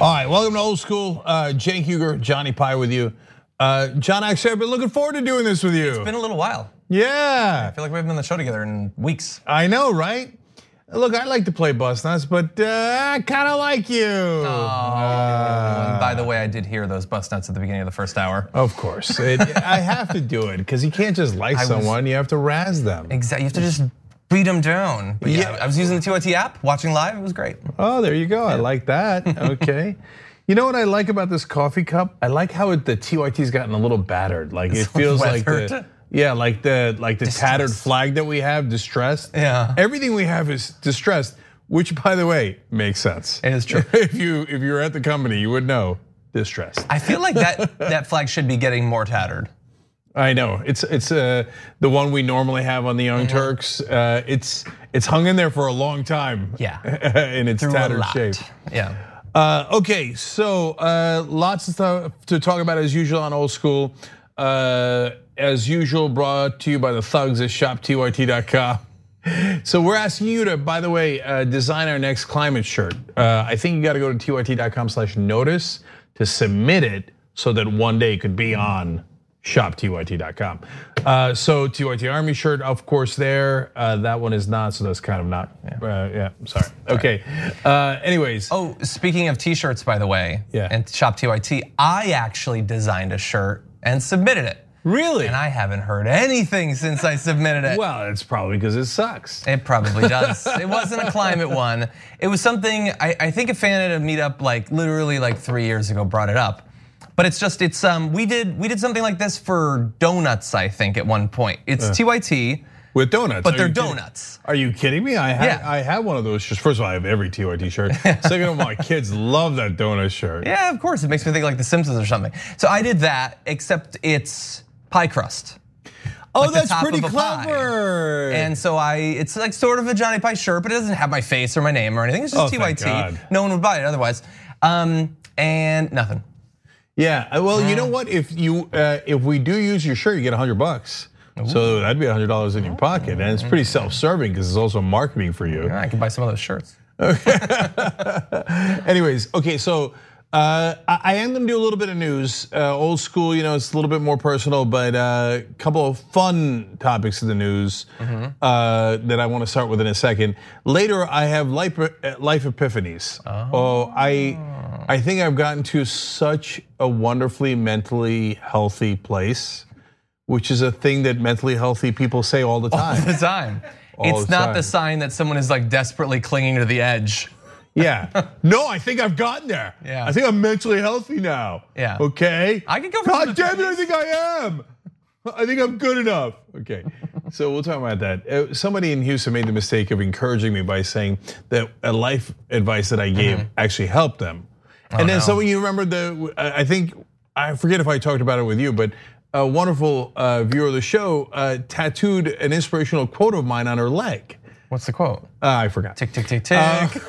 All right, welcome to Old School. Uh, Cenk Uygur, Johnny Pie with you. Uh, John, actually, I've been looking forward to doing this with you. It's been a little while. yeah, I feel like we haven't been on the show together in weeks. I know, right? Look, I like to play bus nuts, but uh, I kind of like you. and by the way, I did hear those bust nuts at the beginning of the first hour. Of course, it, I have to do it because you can't just like was- someone; you have to razz them. Exactly. You have to just beat them down. But yeah, Yeah. I was using the TYT app, watching live. It was great. Oh, there you go. I like that. Okay. You know what I like about this coffee cup? I like how it, the TYT's gotten a little battered. Like it feels like the, yeah, like the like the tattered flag that we have, distressed. Yeah. Everything we have is distressed, which by the way makes sense. And It is true. if you if you were at the company, you would know distressed. I feel like that that flag should be getting more tattered. I know it's it's uh, the one we normally have on the Young Mm-hmm. Turks. Uh, it's it's hung in there for a long time. Yeah. in its Through tattered shape. Yeah. Uh, okay, so uh, lots of stuff to talk about as usual on Old School. Uh, as usual, brought to you by the thugs at shoptyt.com. So we're asking you to, by the way, uh, design our next climate shirt. Uh, I think you got to go to tyt.com/notice to submit it, so that one day it could be on shoptyt.com. Uh, so TYT Army shirt, of course, there. Uh, that one is not, so that's kind of not. Uh, yeah, sorry. Okay. Uh, anyways. Oh, speaking of t-shirts, by the way, Yeah. and Shop TYT, I actually designed a shirt and submitted it. Really? And I haven't heard anything since I submitted it. Well, it's probably because it sucks. It probably does. it wasn't a climate one. It was something I, I think a fan at a meetup like literally like three years ago brought it up. But it's just it's um we did we did something like this for donuts I think at one point. It's TYT, With donuts. but Are they're you kidding- donuts. Are you kidding me? I have Yeah. I have one of those shirts. First of all, I have every TYT shirt. Second of all, my kids love that donut shirt. Yeah, of course. It makes me think like The Simpsons or something. So I did that, except it's pie crust. oh, like that's pretty a pie. clever. And so I, it's like sort of a Johnny Pie shirt, but it doesn't have my face or my name or anything. It's just Oh, TYT. No one would buy it otherwise. Um, and nothing. Yeah, uh, well, you know what? If you uh, if we do use your shirt, you get a hundred bucks. So that'd be a hundred dollars in your pocket, and it's pretty self-serving because it's also marketing for you. I can buy some of those shirts. Anyways, okay, so uh, I am going to do a little bit of news, uh, old school. You know, it's a little bit more personal, but a couple of fun topics of the news uh, that I want to start with in a second. Later, I have life, life epiphanies. Oh. I I think I've gotten to such a wonderfully mentally healthy place, which is a thing that mentally healthy people say all the time. All the time. All it's the not time. the sign that someone is like desperately clinging to the edge. Yeah. No, I think I've gotten there. Yeah. I think I'm mentally healthy now. Yeah. Okay. I can go from God damn it, I 20s. think I am. I think I'm good enough. Okay. So we'll talk about that. Uh, Somebody in Houston made the mistake of encouraging me by saying that a life advice that I gave actually helped them. and then no. so when you remember the, I think, I forget if I talked about it with you, but a wonderful uh, viewer of the show uh, tattooed an inspirational quote of mine on her leg. What's the quote? Uh, I forgot. Tick, tick, tick, tick.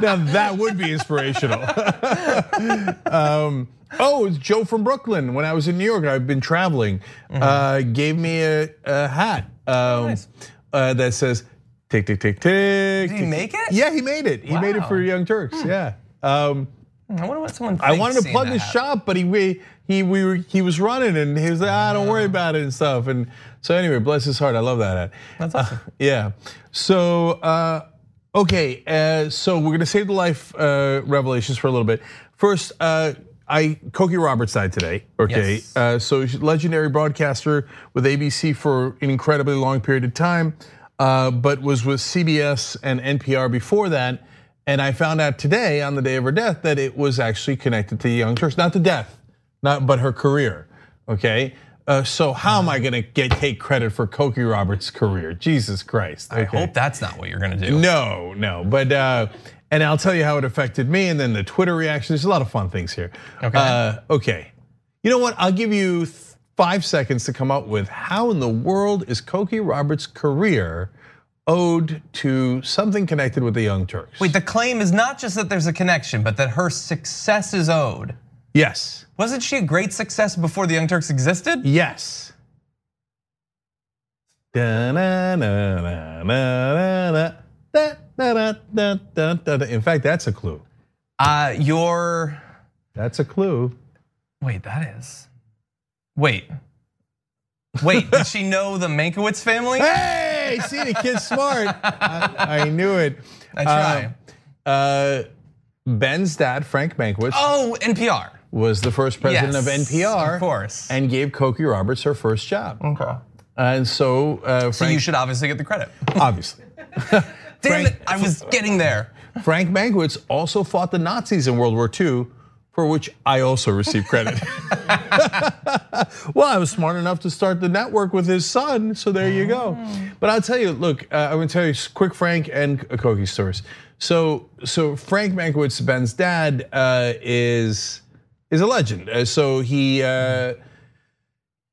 Now that would be inspirational. um, oh, it's Joe from Brooklyn. When I was in New York, I've been traveling. Uh, gave me a, a hat um, nice. uh, that says tick tick tick tick. Did he make it? Yeah, he made it. He made it for Young Turks. Yeah. Um, I wonder what someone. I wanted to plug that the happen. shop, but he we, he we were, he was running and he was like, ah, don't worry about it and stuff. And so anyway, bless his heart. I love that hat. That's awesome. Yeah. So, uh, okay. Uh, so we're gonna save the life uh, revelations for a little bit. First, uh, I Cokie Roberts died today. Okay. Yes. Uh, so legendary broadcaster with ABC for an incredibly long period of time, uh, but was with CBS and NPR before that. And I found out today, on the day of her death, that it was actually connected to the Young Turks, not the death, not but her career. Okay. Uh, so how am I going to get take credit for Cokie Roberts' career? Jesus Christ! I hope that's not what you're gonna do. No, no, but uh, and I'll tell you how it affected me, and then the Twitter reaction. There's a lot of fun things here. Okay. Uh, okay. You know what? I'll give you five seconds to come up with how in the world is Cokie Roberts' career owed to something connected with the Young Turks? Wait, the claim is not just that there's a connection, but that her success is owed. Yes. Wasn't she a great success before the Young Turks existed? Yes. In fact, that's a clue. Uh, your That's a clue. wait, that is. Wait. Wait, did she know the Mankiewicz family? Hey, see the kid's smart. I, I knew it. I try. Uh, uh, Ben's dad, Frank Mankiewicz, Oh, NPR. Was the first president Yes, of NPR, of course. and gave Cokie Roberts her first job. Okay. And so, uh, So you should obviously get the credit. obviously, Damn Frank- it, I was getting there. Frank Mankiewicz also fought the Nazis in World War II, for which I also received credit. well, I was smart enough to start the network with his son, so there you go. But I'll tell you, look, uh, I'm gonna tell you quick Frank and Cokie stories. So, so Frank Mankiewicz, Ben's dad, uh, is is a legend. Uh, so he. Uh,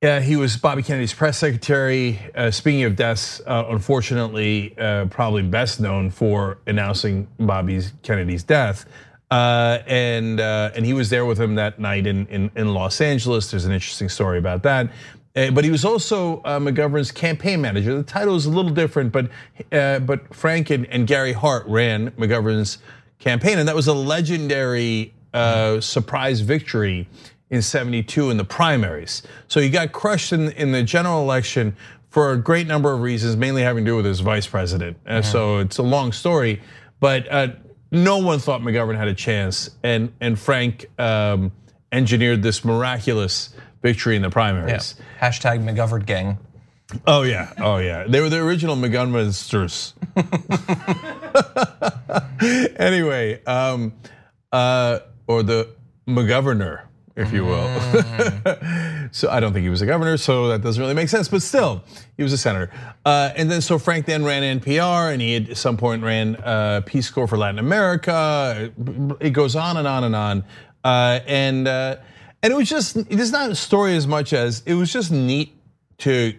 yeah, he was Bobby Kennedy's press secretary. Uh, speaking of deaths, uh, unfortunately, uh, probably best known for announcing Bobby Kennedy's death. Uh, and and he was there with him that night in, in, in Los Angeles. There's an interesting story about that. But he was also McGovern's campaign manager. The title is a little different, but but Frank and, and Gary Hart ran McGovern's campaign, and that was a legendary surprise victory in 72 in the primaries. So he got crushed in, in the general election for a great number of reasons, mainly having to do with his vice president. And so it's a long story, but uh, no one thought McGovern had a chance. And, and Frank um, engineered this miraculous victory in the Yeah. primaries. Hashtag McGovern gang. Oh yeah, oh yeah. They were the original McGovernsters. anyway, um, uh, or the McGovernor, if you will. so I don't think he was a governor, so that doesn't really make sense. But still, he was a senator. Uh, and then so Frank then ran NPR, and he at some point ran uh, Peace Corps for Latin America. It goes on and on and on. Uh, and uh, and it was just it's not a story as much as it was just neat to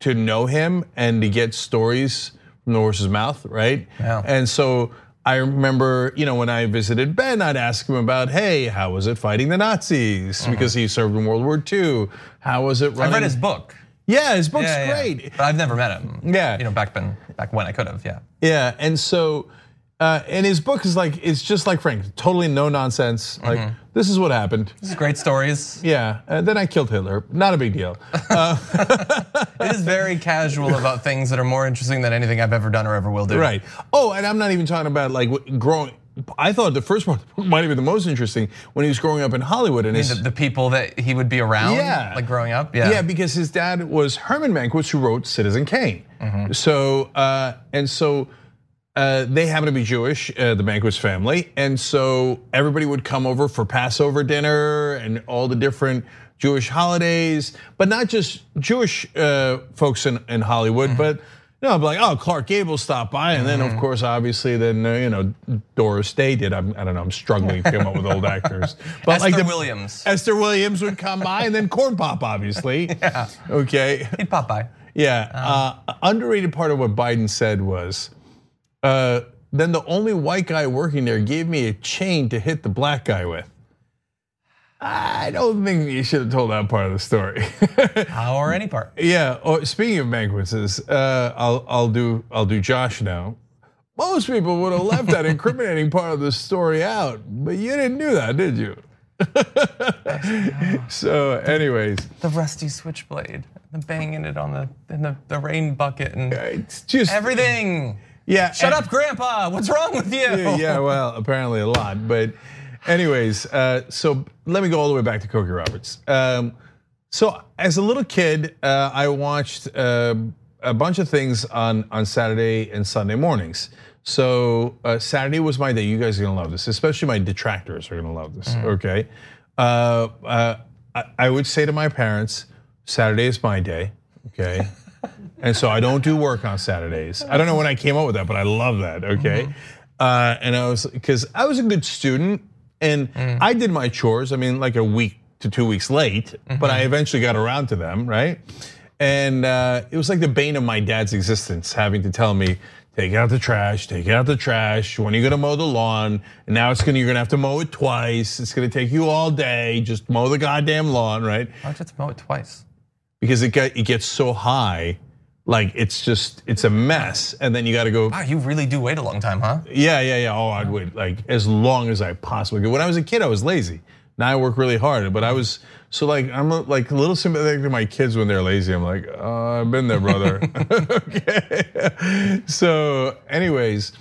to know him and to get stories from the horse's mouth, right? Yeah. And so I remember, you know, when I visited Ben, I'd ask him about, hey, how was it fighting the Nazis? Uh-huh. Because he served in World War II. How was it running? I read his book. Yeah, his book's Yeah, yeah. great. But I've never met him. Yeah. You know, back when back when I could have, yeah. Yeah, and so, uh, and his book is like, it's just like Frank, totally no nonsense. Like, Mm-hmm. this is what happened. This is great stories. Yeah, and then I killed Hitler. Not a big deal. It is very casual about things that are more interesting than anything I've ever done or ever will do. Right. Oh, and I'm not even talking about like growing. I thought the first part might have been the most interesting when he was growing up in Hollywood and his. The, the people that he would be around, Yeah. like growing up. Yeah. Yeah, because his dad was Herman Mankiewicz, who wrote Citizen Kane. So uh, and so uh, they happen to be Jewish, uh, the Mankiewicz family, and so everybody would come over for Passover dinner and all the different Jewish holidays, but not just Jewish uh, folks in, in Hollywood, but. No, I'd be like, oh, Clark Gable stopped by, and then of course, obviously, then uh, you know Doris Day did. I'm, I don't know. I'm struggling to come up with old actors, but Esther the- Williams. Esther Williams would come by, and then Corn Pop, obviously. Yeah. Okay. He'd pop by. Yeah. Uh, underrated part of what Biden said was, uh, then the only white guy working there gave me a chain to hit the black guy with. I don't think you should have told that part of the story. Or any part. yeah. Or speaking of banquets, uh, I'll I'll do I'll do Josh now. Most people would have left that incriminating part of the story out, but you didn't do that, did you? so, anyways, The rusty switchblade, the banging it on the in the, the rain bucket and it's just everything. Yeah. Shut up, Grandpa. What's wrong with you? Yeah, yeah, well, apparently a lot. But, anyways, uh, so let me go all the way back to Cokie Roberts. Um, so, as a little kid, uh, I watched uh, a bunch of things on on Saturday and Sunday mornings. So uh, Saturday was my day. You guys are gonna love this, especially my detractors are gonna love this. Okay, uh, uh, I, I would say to my parents, Saturday is my day. Okay. And so I don't do work on Saturdays. I don't know when I came up with that, but I love that. Okay. Uh, and I was, because I was a good student and I did my chores, I mean, like a week to two weeks late, but I eventually got around to them, right? And uh, it was like the bane of my dad's existence, having to tell me, take out the trash, take out the trash. When are you gonna mow the lawn? And now it's gonna, you're gonna have to mow it twice. It's gonna take you all day. Just mow the goddamn lawn, right? Why'd you have to mow it twice? Because it get it gets so high Like it's just it's a mess, and then you got to go. Wow, you really do wait a long time, huh? Yeah, yeah, yeah. Oh, I'd wait like as long as I possibly could. When I was a kid, I was lazy. Now I work really hard, but I was so like I'm like a little sympathetic to my kids when they're lazy. I'm like, oh, I've been there, brother. okay. So, anyways,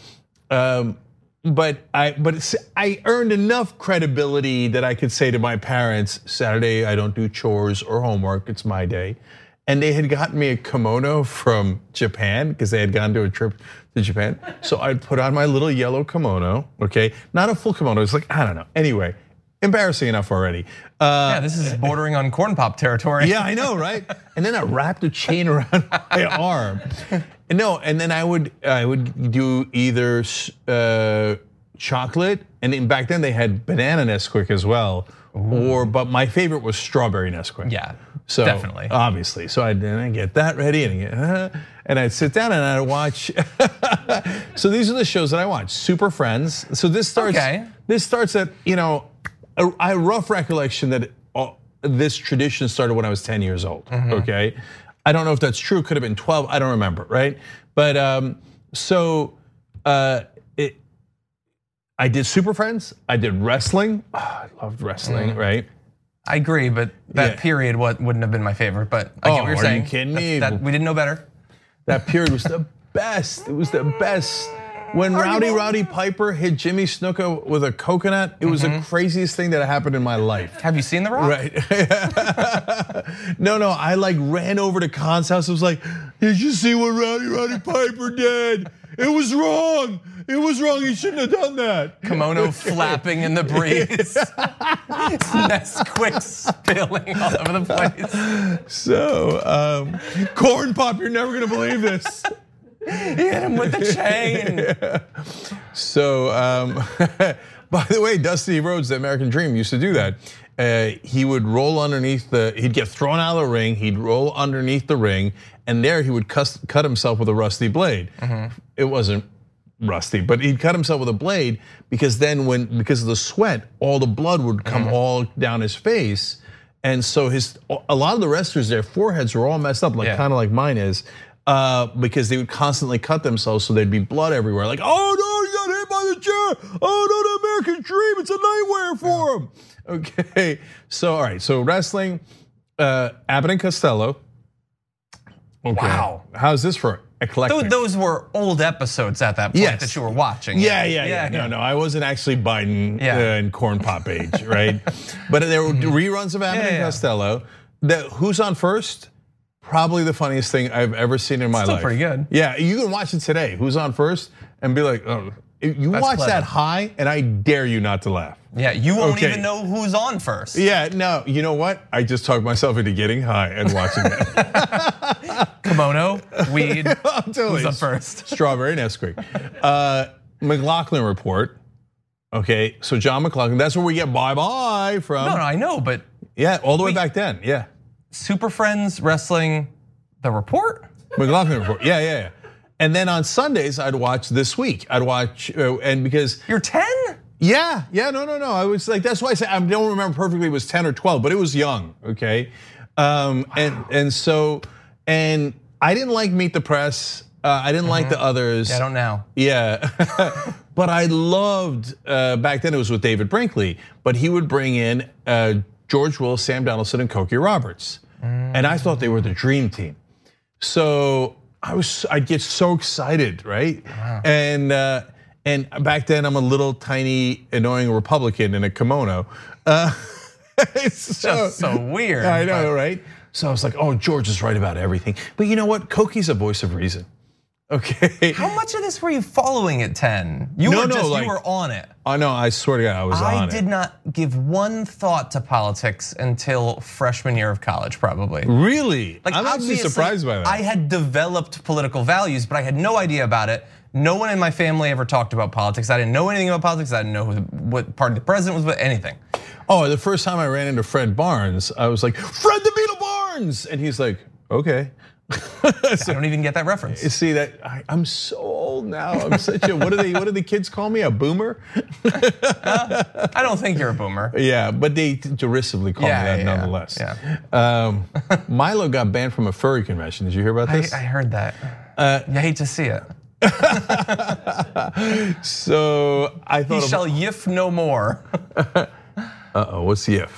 um, but I but I earned enough credibility that I could say to my parents, Saturday I don't do chores or homework. It's my day and they had gotten me a kimono from Japan because they had gone to a trip to Japan. So I'd put on my little yellow kimono, okay? Not a full kimono, it's like, I don't know. Anyway, embarrassing enough already. Uh, yeah, this is bordering on corn pop territory. Yeah, I know, right? And then I wrapped a chain around my arm. And no, and then I would I would do either uh, chocolate, and then back then they had banana Nesquik as well, Ooh. or but my favorite was strawberry Nesquik. Yeah. So definitely, obviously, so I'd I get that ready and get, uh, and I'd sit down and I'd watch. so these are the shows that I watch: Super Friends. So this starts. Okay. This starts at you know, a, a rough recollection that uh, this tradition started when I was 10 years old. Mm-hmm. Okay, I don't know if that's true. Could have been 12. I don't remember. Right, but um, so. Uh, it, I did Super Friends. I did wrestling. Oh, I loved wrestling, mm. right? I agree, but that yeah. period what wouldn't have been my favorite. But I oh, get what you're are saying. you kidding me? That, we didn't know better. That period was the best. It was the best. When Rowdy Roddy Piper hit Jimmy Snuka with a coconut, it was mm-hmm. the craziest thing that happened in my life. Have you seen The Rock? Right. no, no, I like ran over to Khan's house. I was like, did you see what Rowdy Roddy Piper did? It was wrong. It was wrong. He shouldn't have done that. Kimono flapping in the breeze. Nesquik spilling all over the place. So, um, corn pop, you're never gonna believe this. He hit him with the chain. Yeah. So, um, by the way, Dusty Rhodes, the American Dream, used to do that. Uh, he would roll underneath the, he'd get thrown out of the ring, he'd roll underneath the ring, and there he would cut, cut himself with a rusty blade. Mm-hmm. It wasn't rusty, but he'd cut himself with a blade because then when because of the sweat, all the blood would come mm-hmm. all down his face. And so his a lot of the wrestlers, their foreheads were all messed up, like yeah. kind of like mine is, uh, because they would constantly cut themselves, so there'd be blood everywhere. Like, oh no, you got hit by the chair. Oh no, the American Dream, it's a nightmare for him. Okay, so all right, so wrestling, uh, Abbott and Costello. Okay. Wow, how's this for eclectic. Those were old episodes at that point yes. that you were watching. Yeah, yeah, yeah. yeah. No, no, I wasn't actually Biden yeah. uh, in corn pop age, right? but there were reruns of Abbott yeah, and Costello. The, who's on first? Probably the funniest thing I've ever seen in my Still life. pretty good. Yeah, you can watch it today. Who's on first? And be like, oh, you That's watch that high, and I dare you not to laugh. Yeah, you won't okay. even know who's on first. Yeah, no, you know what? I just talked myself into getting high and watching that. Kimono, weed, who's up first? Strawberry Nesquik. Uh, McLaughlin report. Okay, so John McLaughlin, that's where we get bye bye from. No, no, I know, but. Yeah, all the way back then, yeah. Super Friends Wrestling, the report? McLaughlin report, yeah, yeah, yeah. And then on Sundays, I'd watch This Week. I'd watch, uh, and because. You're 10? Yeah, yeah, no, no, no. I was like, that's why I said I don't remember perfectly. It was 10 or 12, but it was young, okay? Um, and, and so, and I didn't like Meet the Press. Uh, I didn't mm-hmm. like the mm-hmm. others. Yeah, I don't know. Yeah, but I loved uh, back then. It was with David Brinkley, but he would bring in uh, George Will, Sam Donaldson, and Cokie Roberts, mm. and I thought they were the dream team. So I was, I'd get so excited, right? Wow. And uh, and back then I'm a little tiny annoying Republican in a kimono. Uh, it's so, just so weird. I know, right? So I was like, oh, George is right about everything. But you know what? Cokie's a voice of reason. Okay. How much of this were you following at 10? You no, were no, just, like, you were on it. I know, I swear to God, I was I on it. I did not give one thought to politics until freshman year of college, probably. Really? Like, I'm actually surprised by that. I had developed political values, but I had no idea about it. No one in my family ever talked about politics. I didn't know anything about politics. I didn't know who, what party the president was, but anything. Oh, the first time I ran into Fred Barnes, I was like, Fred the Beetle Barnes! And he's like, okay. I don't even get that reference. You see that I, I'm so old now. I'm such a what do they what do the kids call me? A boomer? I don't think you're a boomer. Yeah, but they derisively call Yeah, me that yeah, nonetheless. Yeah. Um, Milo got banned from a furry convention. Did you hear about this? I heard that. Uh, I hate to see it. so I thought He shall yiff no more. uh oh, what's Yiff?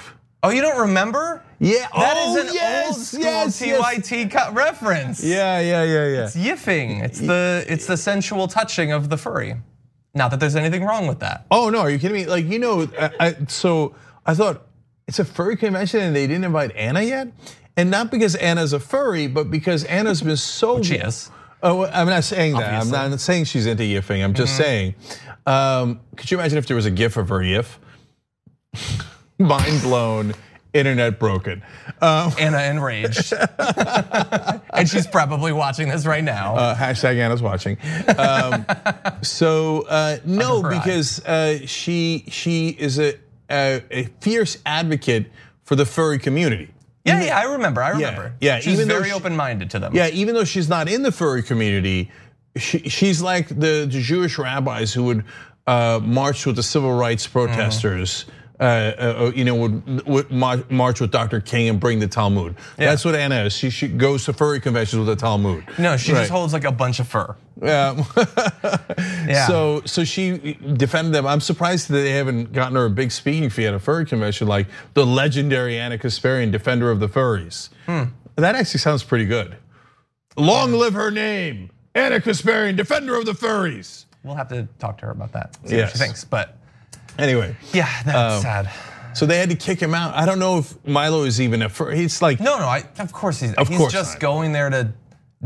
Oh, you don't remember? Yeah, That oh, is an yes, old school yes, yes. TYT cut reference. Yeah, yeah, yeah, yeah. It's yiffing. It's the it's the sensual touching of the furry. Not that there's anything wrong with that. Oh no, are you kidding me? Like you know, I, I, so I thought it's a furry convention and they didn't invite Ana yet, and not because Ana's a furry, but because Ana's been so. She is. Oh, I'm not saying that. Obviously. I'm not saying she's into yiffing. I'm just saying. Um, could you imagine if there was a GIF of her yiff? Mind blown. Internet broken. Um, Ana enraged. and she's probably watching this right now. Uh, hashtag Ana's watching. Um, so uh, no, Under her eye. because uh, she she is a, a a fierce advocate for the furry community. yeah, yeah, I remember. I remember. yeah, She's even very she- open-minded to them. Yeah, even though she's not in the furry community, she, she's like the, the Jewish rabbis who would uh, march with the civil rights protesters. Uh, Uh, uh, uh, you know, would, would march with Dr. King and bring the Talmud. That's what Ana is. She, she goes to furry conventions with the Talmud. No, she Right. just holds like a bunch of fur. Yeah. Yeah. So so she defended them. I'm surprised that they haven't gotten her a big speaking fee at a furry convention like the legendary Ana Kasparian, defender of the furries. Hmm. That actually sounds pretty good. Long live her name, Ana Kasparian, defender of the furries. We'll have to talk to her about that. See Yes. what she thinks. But Anyway, yeah, that's Um, sad. so they had to kick him out. I don't know if Milo is even a furry. He's like, No, no, I, of course he's Of he's course just not. going there to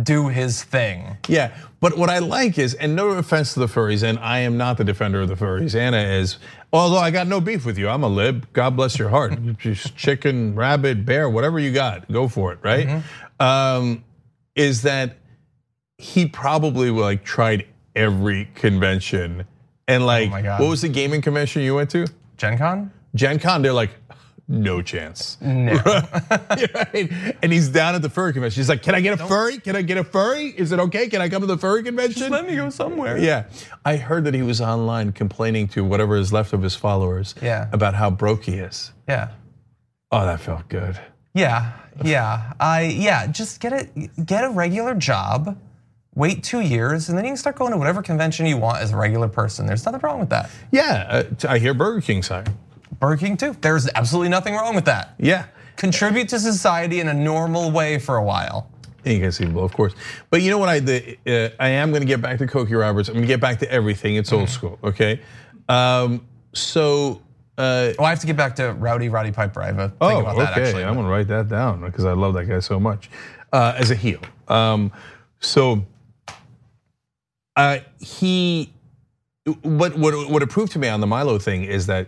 do his thing. Yeah, but what I like is, and no offense to the furries, and I am not the defender of the furries. Ana is, although I got no beef with you. I'm a lib. God bless your heart. Just chicken, rabbit, bear, whatever you got, go for it. Right? Um, is that he probably like tried every convention and oh like, my God. what was the gaming convention you went to? Gen Con? Gen Con. They're like. No chance. No. right? And he's down at the furry convention. He's like, "Can I get a furry? Can I get a furry? Is it okay? Can I come to the furry convention?" Let me go somewhere. Yeah, I heard that he was online complaining to whatever is left of his followers Yeah. about how broke he is. Yeah. Oh, that felt good. Yeah, yeah. I yeah, just get a get a regular job, wait two years, and then you can start going to whatever convention you want as a regular person. There's nothing wrong with that. Yeah, uh, I hear Burger King's hiring. Burger King too. There's absolutely nothing wrong with that. Yeah, Contribute to society in a normal way for a while. inconceivable, of course. But you know what? I the, uh, I am going to get back to Cokie Roberts. I'm going to get back to everything. It's old school, okay? Um, so. Uh, Oh, I have to get back to Rowdy Roddy Piper. I have a Oh, about that okay. actually. I'm gonna write that down because I love that guy so much uh, as a heel. Um, so uh, he, what what what it proved to me on the Milo thing is that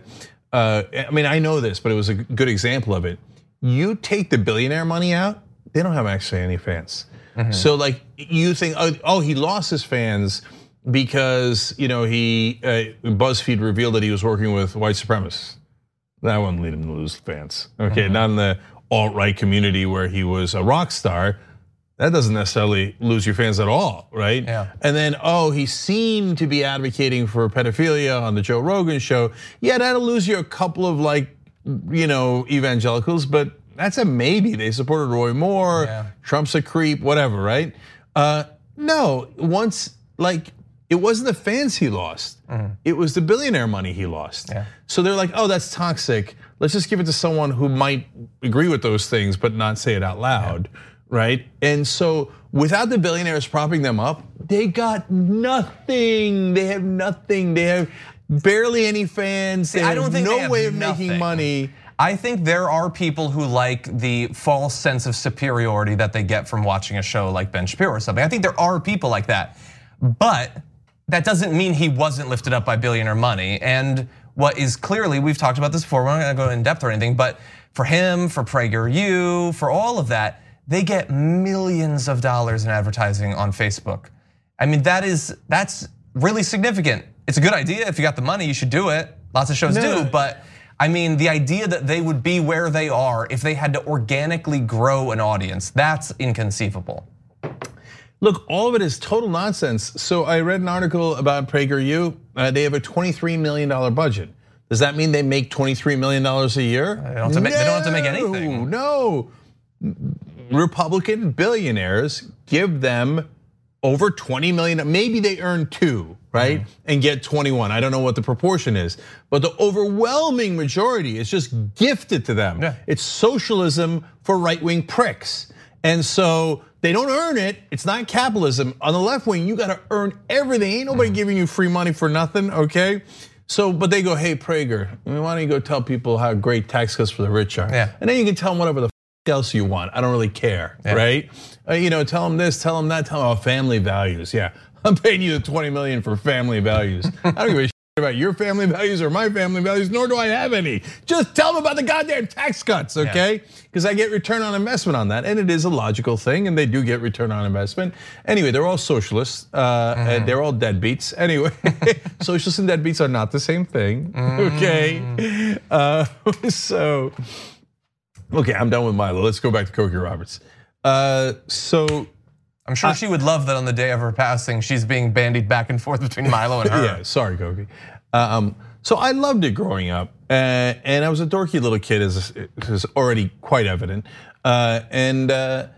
uh, I mean I know this, but it was a good example of it. You take the billionaire money out, they don't have actually any fans. So like you think, oh, oh, he lost his fans because you know he uh, BuzzFeed revealed that he was working with white supremacists. That wouldn't lead him to lose fans. Okay, not in the alt right community where he was a rock star. That doesn't necessarily lose your fans at all, right? Yeah. And then, oh, he seemed to be advocating for pedophilia on the Joe Rogan show. Yeah, that'll lose you a couple of like, you know, evangelicals, but that's a maybe. They supported Roy Moore, Yeah. Trump's a creep, whatever, right? Uh, no, once like it wasn't the fans he lost. It was the billionaire money he lost. Yeah. So they're like, oh, that's toxic. Let's just give it to someone who might agree with those things, but not say it out loud, right? And so without the billionaires propping them up, they got nothing. They have nothing. They have barely any fans. They I have don't think no have way of nothing. making money. I think there are people who like the false sense of superiority that they get from watching a show like Ben Shapiro or something. I think there are people like that. But that doesn't mean he wasn't lifted up by billionaire money. And what is clearly, we've talked about this before, we're not gonna go in depth or anything, but for him, for PragerU, for all of that, they get millions of dollars in advertising on Facebook. I mean, that is that's really significant. It's a good idea. If you got the money, you should do it. Lots of shows No. do, but I mean, the idea that they would be where they are if they had to organically grow an audience, that's inconceivable. Look, all of it is total nonsense. So I read an article about PragerU. Uh, they have a $23 million budget. Does that mean they make $23 million a year? They don't have to, make, they don't have to make anything. No. Republican billionaires give them over 20 million. Maybe they earn two, right? Mm-hmm. And get 21. I don't know what the proportion is, but the overwhelming majority is just gifted to them. Yeah. It's socialism for right wing pricks. And so they don't earn it. It's not capitalism. On the left wing, you got to earn everything. Ain't nobody mm-hmm. giving you free money for nothing, okay? So, but they go, hey, Prager, why don't you go tell people how great tax cuts for the rich are? Yeah. And then you can tell them whatever the else you want. I don't really care, yeah. right? Uh, you know, tell them this, tell them that, tell them about family values. Yeah, I'm paying you the 20 million for family values. I don't give a shit about your family values or my family values, nor do I have any. Just tell them about the goddamn tax cuts, okay? Because yeah. I get return on investment on that, and it is a logical thing, and they do get return on investment. Anyway, they're all socialists, uh, mm-hmm. and they're all deadbeats. Anyway, socialists and deadbeats are not the same thing, mm-hmm. okay? Uh, so. Okay, I'm done with Milo. Let's go back to Cokie Roberts. Uh, so I'm sure I, she would love that on the day of her passing, she's being bandied back and forth between Milo and her. yeah, sorry, Cokie. Um, so I loved it growing up, uh, and I was a dorky little kid, as is already quite evident. Uh, and uh,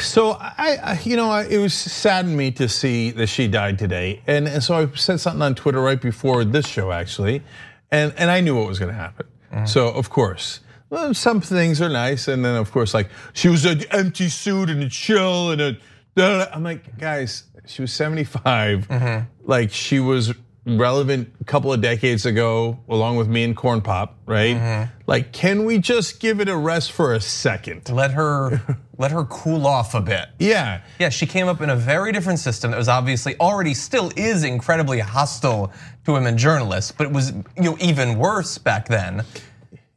so I, I, you know, it was saddened me to see that she died today, and, and so I said something on Twitter right before this show, actually, and and I knew what was going to happen. Mm. So of course. Well, some things are nice, and then of course, like she was an empty suit and a chill and a. I'm like, guys, she was 75. Mm-hmm. Like she was relevant a couple of decades ago, along with me and Corn Pop, right? Mm-hmm. Like, can we just give it a rest for a second? Let her let her cool off a bit. Yeah. Yeah, she came up in a very different system that was obviously already still is incredibly hostile to women journalists, but it was you know even worse back then.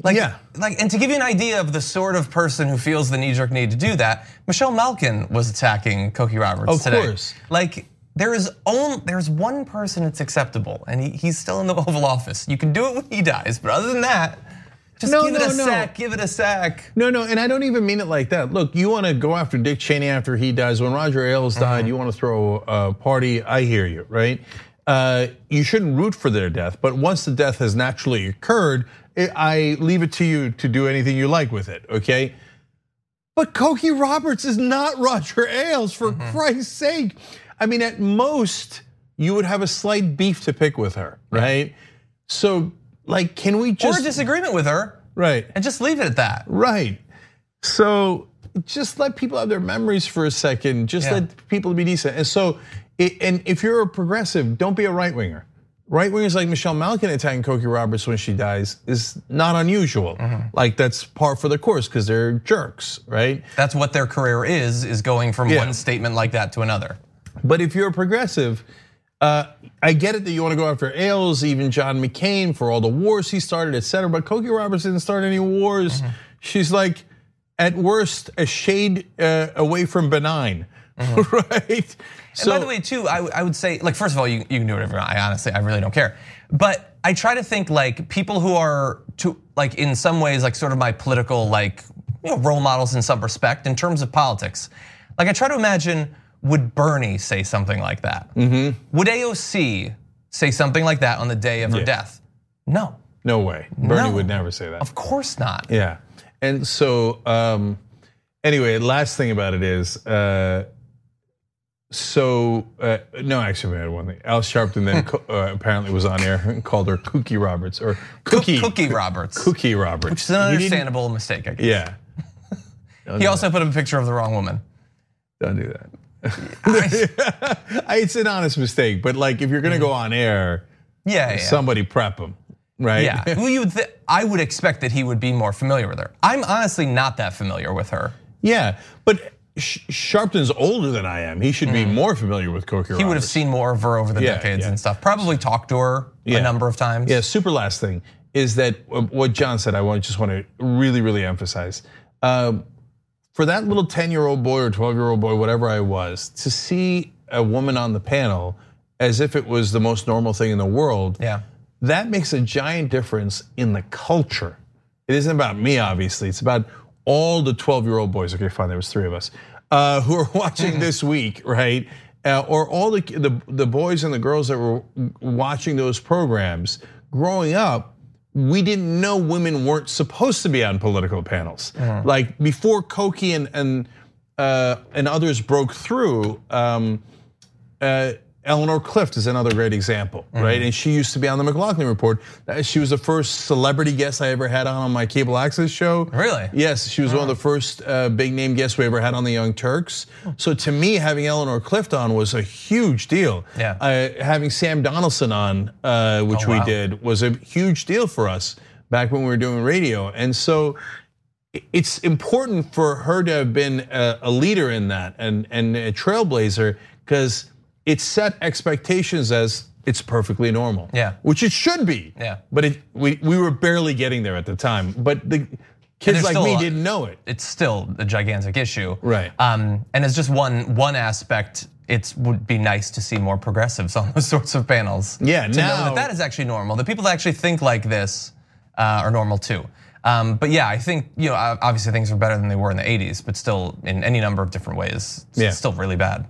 Like, yeah. like, and to give you an idea of the sort of person who feels the knee-jerk need to do that, Michelle Malkin was attacking Cokie Roberts of today. Of course. Like, there is only there's one person it's acceptable, and he, he's still in the Oval Office. You can do it when he dies, but other than that, just no, give no, it a no. sec, give it a sec. No, no, and I don't even mean it like that. Look, you want to go after Dick Cheney after he dies. When Roger Ailes died, mm-hmm. you want to throw a party. I hear you, right? Uh, you shouldn't root for their death, but once the death has naturally occurred, I leave it to you to do anything you like with it, okay? But Cokie Roberts is not Roger Ailes, for mm-hmm. Christ's sake. I mean, at most, you would have a slight beef to pick with her, right? So, like, can we just. Or a disagreement with her. Right. And just leave it at that. Right. So, just let people have their memories for a second. Just yeah. let people be decent. And so, and if you're a progressive, don't be a right winger right wingers like Michelle Malkin attacking Cokie Roberts when she dies is not unusual. Mm-hmm. Like that's par for the course because they're jerks, right? That's what their career is, is going from yeah. one statement like that to another. But if you're a progressive, uh, I get it that you want to go after Ailes, even John McCain for all the wars he started, et cetera. But Cokie Roberts didn't start any wars. Mm-hmm. She's like, at worst, a shade uh, away from benign, mm-hmm. right? So, and by the way, too, I, I would say, like, first of all, you, you can do whatever. I honestly, I really don't care. But I try to think like people who are to like in some ways like sort of my political like you know role models in some respect in terms of politics. Like I try to imagine would Bernie say something like that? Mm-hmm. Would AOC say something like that on the day of her yeah. death? No. No way. Bernie no. would never say that. Of course not. Yeah. And so um, anyway, last thing about it is uh, so uh, no, actually, we had one thing. Al Sharpton then uh, apparently was on air and called her Cookie Roberts or Cookie Cookie Roberts, Cookie Roberts, which is an understandable mistake. I guess. Yeah. he also that. put up a picture of the wrong woman. Don't do that. it's an honest mistake, but like if you're gonna go on air, yeah, yeah. somebody prep him, right? Yeah, well, you would I would expect that he would be more familiar with her. I'm honestly not that familiar with her. Yeah, but Sharpton's older than I am. He should be mm. more familiar with Cokie. He would have seen more of her over the yeah, decades yeah. and stuff. Probably talked to her yeah. a number of times. Yeah. Super last thing is that uh, what John said. I want just want to really, really emphasize. Um, for that little ten-year-old boy or twelve-year-old boy, whatever I was, to see a woman on the panel as if it was the most normal thing in the world. Yeah. That makes a giant difference in the culture. It isn't about me, obviously. It's about all the 12 year old boys, okay, fine, there was three of us, uh, who are watching this week, right? Uh, or all the, the the boys and the girls that were watching those programs growing up, we didn't know women weren't supposed to be on political panels. Like before Cokie and and uh, and others broke through. Um, uh, Eleanor Clift is another great example, right? And she used to be on the McLaughlin Report. Uh, She was the first celebrity guest I ever had on on my cable access show. Really? Yes, she was one of the first uh, big name guests we ever had on the Young Turks. So to me, having Eleanor Clift on was a huge deal. Yeah. Uh, having Sam Donaldson on, uh, which Oh, we did, was a huge deal for us back when we were doing radio. And so it's important for her to have been a, a leader in that and, and a trailblazer because it set expectations as it's perfectly normal. Yeah. Which it should be. Yeah. But it, we, we were barely getting there at the time. But the kids like me a- didn't know it. it's still a gigantic issue. Right. Um, and as just one one aspect, it would be nice to see more progressives on those sorts of panels. Yeah, to know now- that that is actually normal. The people that actually think like this uh, are normal too. Um, but yeah, I think you know obviously things are better than they were in the '80s, but still in any number of different ways, it's Yeah. still really bad.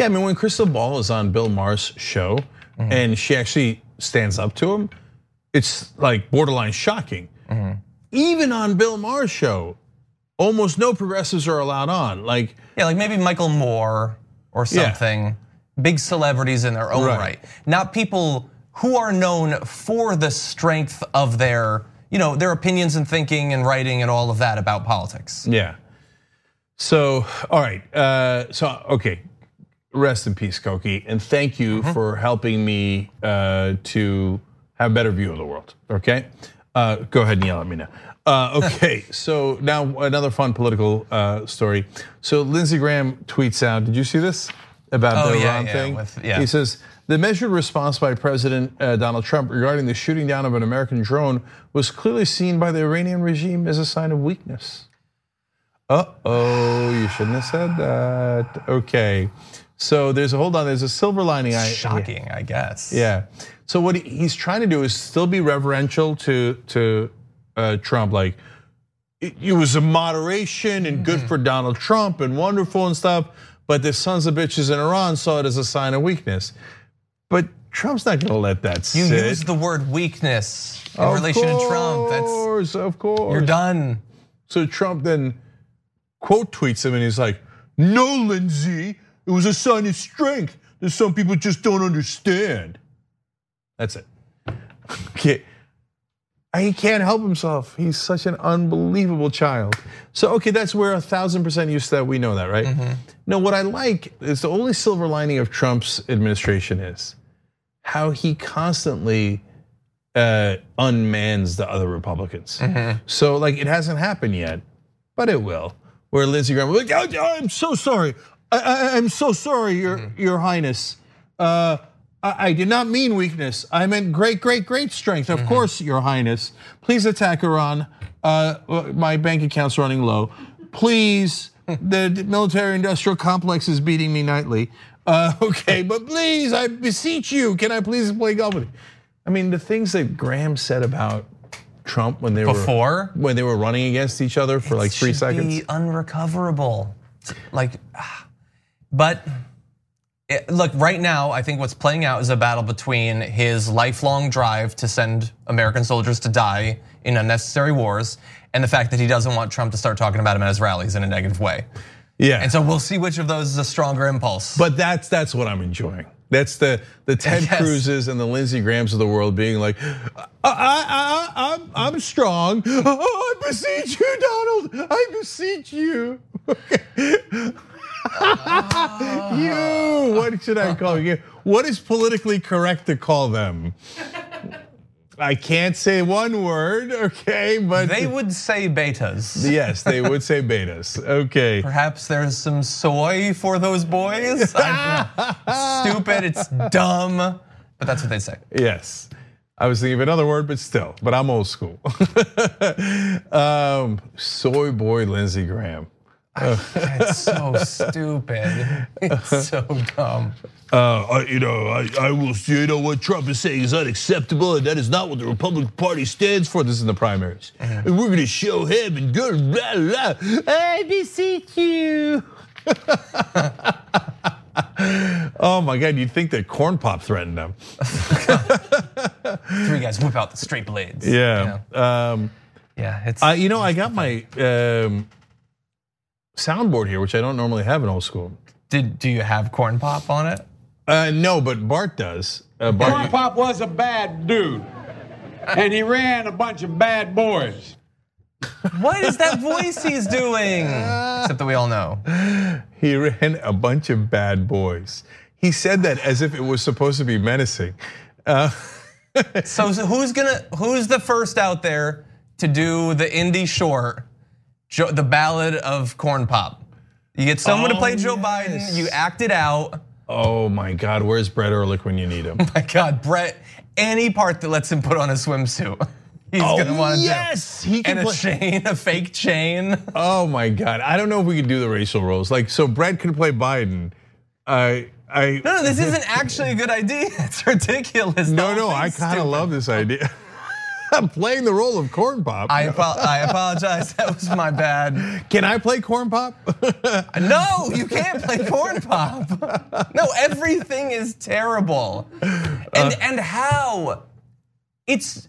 Yeah, I mean, when Krystal Ball is on Bill Maher's show Mm-hmm. and she actually stands up to him, it's like borderline shocking. Mm-hmm. Even on Bill Maher's show, almost no progressives are allowed on. Like, Yeah, like maybe Michael Moore or Yeah. something. Big celebrities in their own Right. right. Not people who are known for the strength of their, you know, their opinions and thinking and writing and all of that about politics. yeah. So, all right. Uh, so, okay. Rest in peace, Cokie, and thank you Mm-hmm. for helping me uh, to have a better view of the world. Okay, uh, go ahead and yell at me now. Uh, okay, so now another fun political uh, story. So Lindsey Graham tweets out. Did you see this about Oh, the yeah, Iran yeah, thing? with- yeah. He says the measured response by President uh, Donald Trump regarding the shooting down of an American drone was clearly seen by the Iranian regime as a sign of weakness. Uh oh, you shouldn't have said that. Okay, so there's a hold on. There's a silver lining. I, Shocking, I guess. yeah. So what he's trying to do is still be reverential to to uh, Trump, like it, it was a moderation and good for Donald Trump and wonderful and stuff. But the sons of bitches in Iran saw it as a sign of weakness. But Trump's not going to let that You sit. use the word weakness in Of relation to Trump. That's course, of course. you're done. So Trump then quote tweets him and he's like, No, Lindsey, it was a sign of strength that some people just don't understand. That's it. Okay. He can't help himself. He's such an unbelievable child. So, okay, that's where a thousand percent used to that. We know that, right? No, what I like is the only silver lining of Trump's administration is how he constantly uh, unmans the other Republicans. So like it hasn't happened yet, but it will. Where Lindsey Graham was like, "Oh, I'm so sorry. I, am so sorry, Your Your Highness. Uh, I, I did not mean weakness. I meant great, great, great strength. Of course, Your Highness. Please attack Iran. Uh, my bank account's running low. Please, the military-industrial complex is beating me nightly. Uh, okay, but please, I beseech you, can I please play golf with you? I mean, the things that Graham said about Trump when they Before? were when they were running against each other for like three seconds. Be unrecoverable. Like, ah. But it- look, right now, I think what's playing out is a battle between his lifelong drive to send American soldiers to die in unnecessary wars, and the fact that he doesn't want Trump to start talking about him at his rallies in a negative way. yeah, And so we'll see which of those is a stronger impulse. but that's that's what I'm enjoying. That's the the Ted Yes. Cruzes and the Lindsey Grahams of the world being like, I, I, I, I'm, I'm strong. Oh, I beseech you, Donald. I beseech you. you. What should I call you? What is politically correct to call them? I can't say one word, okay, but they would say betas. yes, they would say betas. Okay. Perhaps there's some soy for those boys. I don't know. Stupid, it's dumb, but that's what they say. Yes. I was thinking of another word, but still, but I'm old school. um, soy boy Lindsey Graham. It's so stupid. It's so dumb. Uh, I- you know, I, I will, you know, what Trump is saying is unacceptable, and that is not what the Republican Party stands for. This is in the primaries. And we're going to show him and go, blah, blah. I beseech you. oh my God, you'd think that Corn Pop threatened them. Three guys whip out the straight blades. Yeah. Yeah, Um, yeah it's. I, you know, I got my um, soundboard here, which I don't normally have in old school. did do you have corn pop on it? Uh, no, but Bart does. Uh, Bart, Corn Pop was a bad dude, and he ran a bunch of bad boys. What is that voice he's doing? Except that we all know. he ran a bunch of bad boys. He said that as if it was supposed to be menacing. Uh, So, so who's gonna who's the first out there to do the indie short, Jo- the Ballad of Corn Pop? You get someone to Oh, play Joe oh, yes. Biden. You act it out. oh my God, where's Brett Ehrlich when you need him? My God, Brett. Any part that lets him put on a swimsuit, he's oh, gonna want to Oh, yes, he do. can And a play- chain, a fake chain. Oh my God, I don't know if we could do the racial roles. Like, so Brett could play Biden. I, I. No, no, this isn't actually a good idea. It's ridiculous. No, no, I kind of love this idea. I'm playing the role of Corn Pop. I, I apologize. That was my bad. Can I play Corn Pop? No, you can't play corn pop. No, everything is terrible. And uh. and how? It's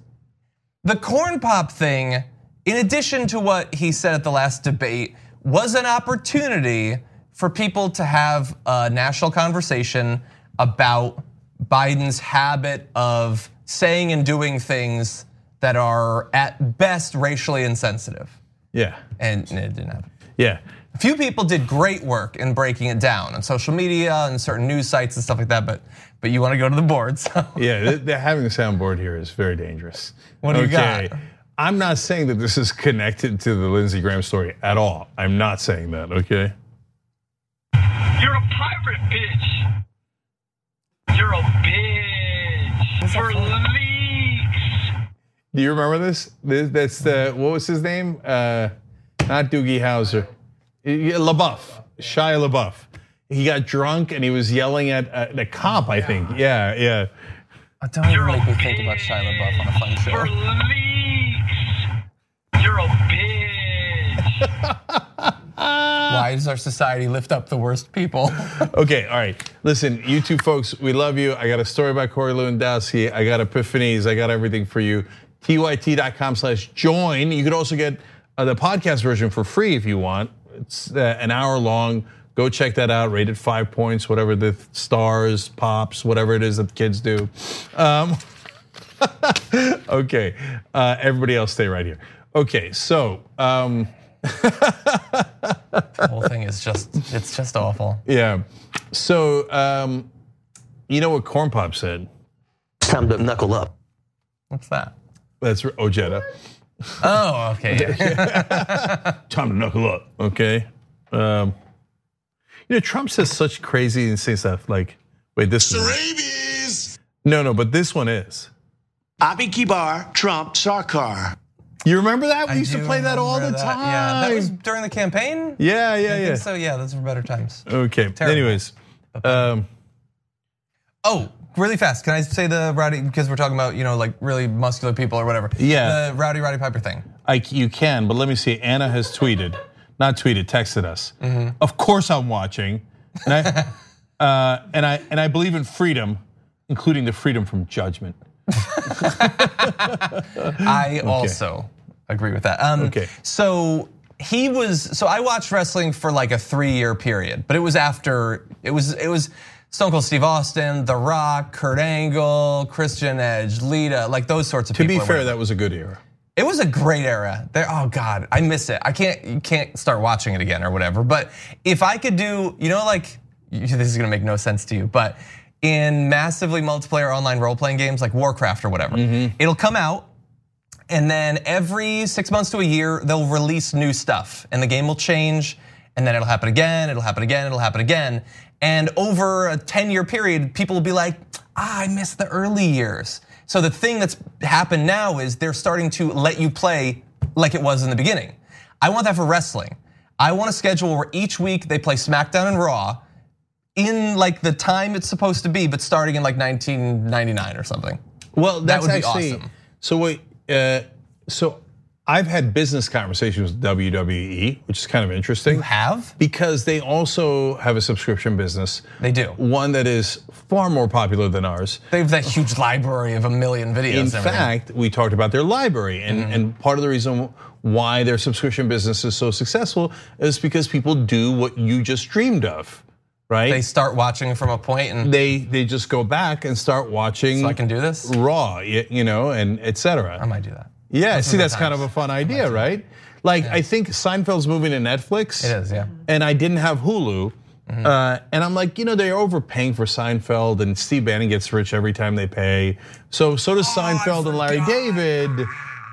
the corn pop thing, in addition to what he said at the last debate, was an opportunity for people to have a national conversation about Biden's habit of saying and doing things that are at best racially insensitive. yeah, And it didn't happen. yeah. A few people did great work in breaking it down on social media and certain news sites and stuff like that, but but you want to go to the board. So. Yeah, th- th- having a soundboard here is very dangerous. What do you got? I'm not saying that this is connected to the Lindsey Graham story at all. I'm not saying that, okay? You're a pirate, bitch. You're a bitch. For leaks. Do you remember this? this that's the, what was his name? Uh, not Doogie Howser. LaBeouf, Shia LaBeouf. He got drunk and he was yelling at uh, the cop, I think. Yeah, yeah. Don't even You're a make me think about Shia LaBeouf on a fun For show. leaks. You're a bitch. Why does our society lift up the worst people? Okay, all right. Listen, you two folks, we love you. I got a story about Corey Lewandowski. I got epiphanies. I got everything for you. tyt.com slash join. You could also get uh, the podcast version for free if you want. It's uh, an hour long. Go check that out. Rated five points, whatever the stars, pops, whatever it is that the kids do. Um, okay, uh, everybody else stay right here. Okay, so um, the whole thing is just, it's just awful. yeah, so um, you know what Corn Pop said? It's time to knuckle up. What's that? That's Ojeda. Oh, okay. yeah. Time to knuckle up, okay? Um, you know, Trump says such crazy insane stuff. Like, wait, this is Rabies. no, no, but this one is. Avi Kibar, Trump, Sarkar. You remember that? We I used to play that all the remember time. that. Yeah, that was during the campaign. yeah, yeah, I yeah. think so. Yeah, those were better times. Okay. Terrible. Anyways, um, Oh, really fast. Can I say the rowdy because we're talking about you know like really muscular people or whatever? Yeah. The Rowdy Roddy Piper thing. I, you can, but let me see. Ana has tweeted, not tweeted, texted us. Mm-hmm. Of course, I'm watching, and I, uh, and I and I believe in freedom, including the freedom from judgment. I also agree with that. Um, Okay. So he was. So I watched wrestling for like a three-year period, but it was after it was it was Stone Cold Steve Austin, The Rock, Kurt Angle, Christian Edge, Lita, like those sorts of To people. To be fair, that was a good era. It was a great era. There, oh God, I miss it. I can't, you can't start watching it again or whatever. But if I could do, you know, like this is gonna make no sense to you, but in massively multiplayer online role-playing games like Warcraft or whatever, mm-hmm. it'll come out. And then every six months to a year, they'll release new stuff, and the game will change. And then it'll happen again. It'll happen again. It'll happen again. And over a ten-year period, people will be like, "Ah, I miss the early years." So the thing that's happened now is they're starting to let you play like it was in the beginning. I want that for wrestling. I want a schedule where each week they play SmackDown and Raw in like the time it's supposed to be, but starting in like 1999 or something. Well, that's would be actually awesome. so. Wait, uh, so I've had business conversations with WWE, which is kind of interesting. You have? Because they also have a subscription business. They do. One that is far more popular than ours. They have that huge library of a million videos. In fact, we talked about their library, and, Mm-hmm. and part of the reason why their subscription business is so successful is because people do what you just dreamed of, right? they start watching from a point and they they just go back and start watching so I can do this. Raw, you know, and etc. I might do that. Yeah, Those see, are the that's kind of a fun idea, right? Like, I think Seinfeld's moving to Netflix. It is, yeah. And I didn't have Hulu. Mm-hmm. Uh, and I'm like, you know, they're overpaying for Seinfeld, and Steve Bannon gets rich every time they pay. So, so does Oh, Seinfeld and Larry David,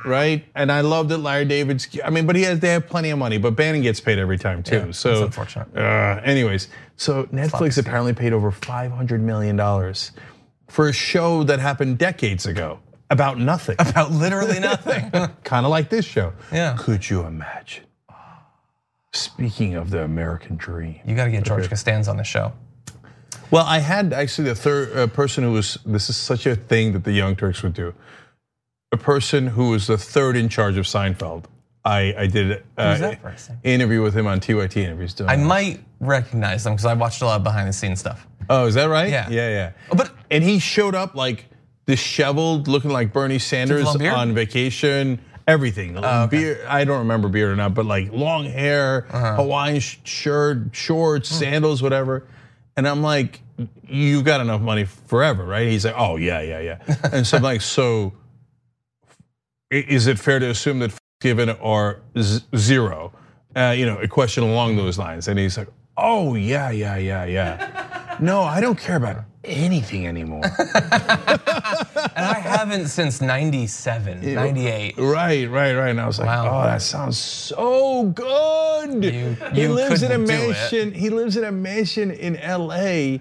right? And I love that Larry David's. I mean, but he has they have plenty of money, but Bannon gets paid every time too. Yeah, so that's unfortunate. Uh, anyways, so Netflix scheme. apparently paid over 500 million dollars for a show that happened decades ago about nothing About literally nothing. kind of like this show. Yeah. Could you imagine? Speaking of the American dream. you got to get George Costanza on the show. Well, I had actually the third uh, person who was, this is such a thing that the Young Turks would do. A person who was the third in charge of Seinfeld. I, I did an that interview with him on TYT interviews. Doing I that. might recognize them because I watched a lot of behind the scenes stuff. Oh, is that right? Yeah. Yeah, yeah. But- and he showed up like disheveled, looking like Bernie Sanders on vacation. Everything, Oh, beard. I don't remember beard or not, but like long hair, Uh-huh. Hawaiian shirt, shorts, Hmm. sandals, whatever. And I'm like, you've got enough money forever, right? He's like, oh yeah, yeah, yeah. and so I'm like, so is it fair to assume that given are z- zero? Uh, you know, a question along those lines. And he's like, oh yeah, yeah, yeah, yeah. no, I don't care about anything anymore. And I haven't since 97, 98. right, right, right. And I was like, Wow. oh, that sounds so good. You- he lives in a couldn't do it. mansion. He lives in a mansion in LA.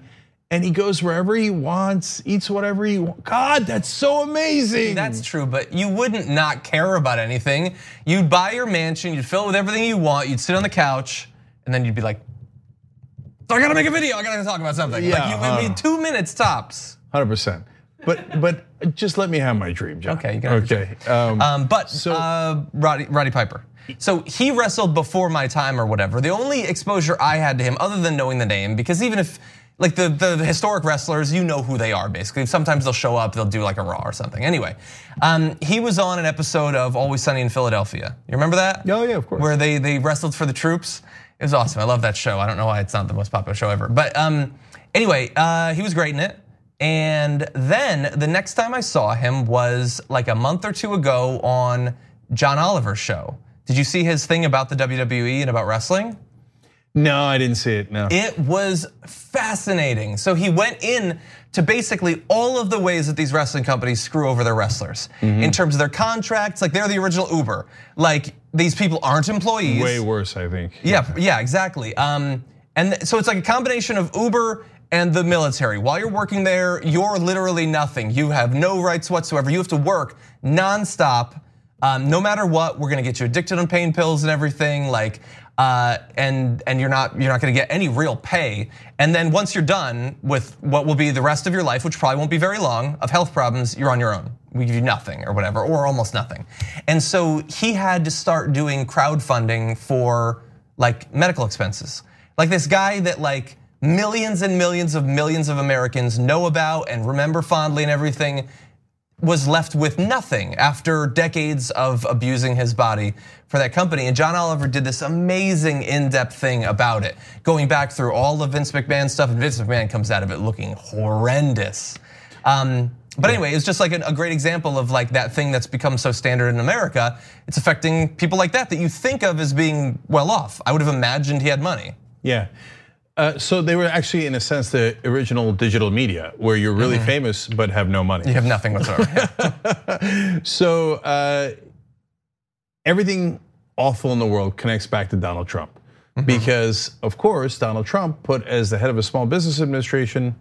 And he goes wherever he wants, eats whatever he wants. God, that's so amazing. That's true, but you wouldn't not care about anything. You'd buy your mansion, you'd fill it with everything you want, you'd sit on the couch, and then you'd be like, I gotta make a video, I gotta talk about something. Yeah, like you, it'd huh. two minutes tops. Hundred percent. But but just let me have my dream, John. Okay, you have okay. Um, Um, but So- uh, Roddy, Roddy Piper. So he wrestled before my time or whatever. The only exposure I had to him, other than knowing the name, because even if like the the historic wrestlers, you know who they are basically. Sometimes they'll show up, they'll do like a Raw or something. Anyway, um, he was on an episode of Always Sunny in Philadelphia. You remember that? Oh, yeah, of course. Where they they wrestled for the troops. It was awesome. I love that show. I don't know why it's not the most popular show ever, but um, anyway, uh, he was great in it. And then the next time I saw him was like a month or two ago on John Oliver's show. Did you see his thing about the WWE and about wrestling? no, I didn't see it. No. It was fascinating. So he went in to basically all of the ways that these wrestling companies screw over their wrestlers in terms of their contracts. Like they're the original Uber. Like these people aren't employees. Way worse, I think. Yeah, yeah, exactly. Um, and so it's like a combination of Uber and the military. While you're working there, you're literally nothing. You have no rights whatsoever. You have to work nonstop. Um, no matter what, we're gonna get you addicted on pain pills and everything. Like, uh, and and you're not you're not gonna get any real pay. And then once you're done with what will be the rest of your life, which probably won't be very long, of health problems, you're on your own. We give you nothing or whatever, or almost nothing. And so he had to start doing crowdfunding for like medical expenses. Like this guy that like millions and millions of millions of Americans know about and remember fondly and everything was left with nothing after decades of abusing his body for that company. And John Oliver did this amazing in-depth thing about it, going back through all of Vince McMahon stuff, and Vince McMahon comes out of it looking horrendous. Um, but anyway, it's just like a great example of like that thing that's become so standard in America. It's affecting people like that that you think of as being well off. I would have imagined he had money. Yeah. Uh, so they were actually, in a sense, the original digital media, where you're really famous but have no money. You have nothing whatsoever. So uh, everything awful in the world connects back to Donald Trump, because of course Donald Trump put as the head of a small business administration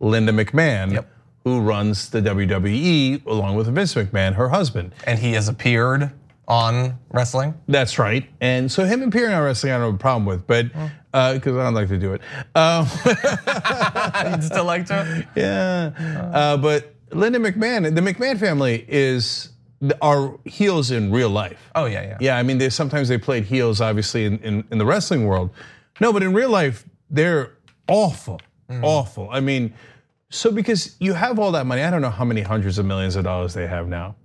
Linda McMahon, Yep. who runs the WWE along with Vince McMahon, her husband. and he has appeared on wrestling. That's right. And so him appearing on wrestling, I don't have a problem with, but because I don't like to do it. Um, You'd still like to? Yeah, uh, but Linda McMahon, the McMahon family is are heels in real life. Oh yeah, yeah. Yeah, I mean, they sometimes they played heels, obviously, in, in, in the wrestling world. No, but in real life, they're awful, awful. I mean, so because you have all that money, I don't know how many hundreds of millions of dollars they have now.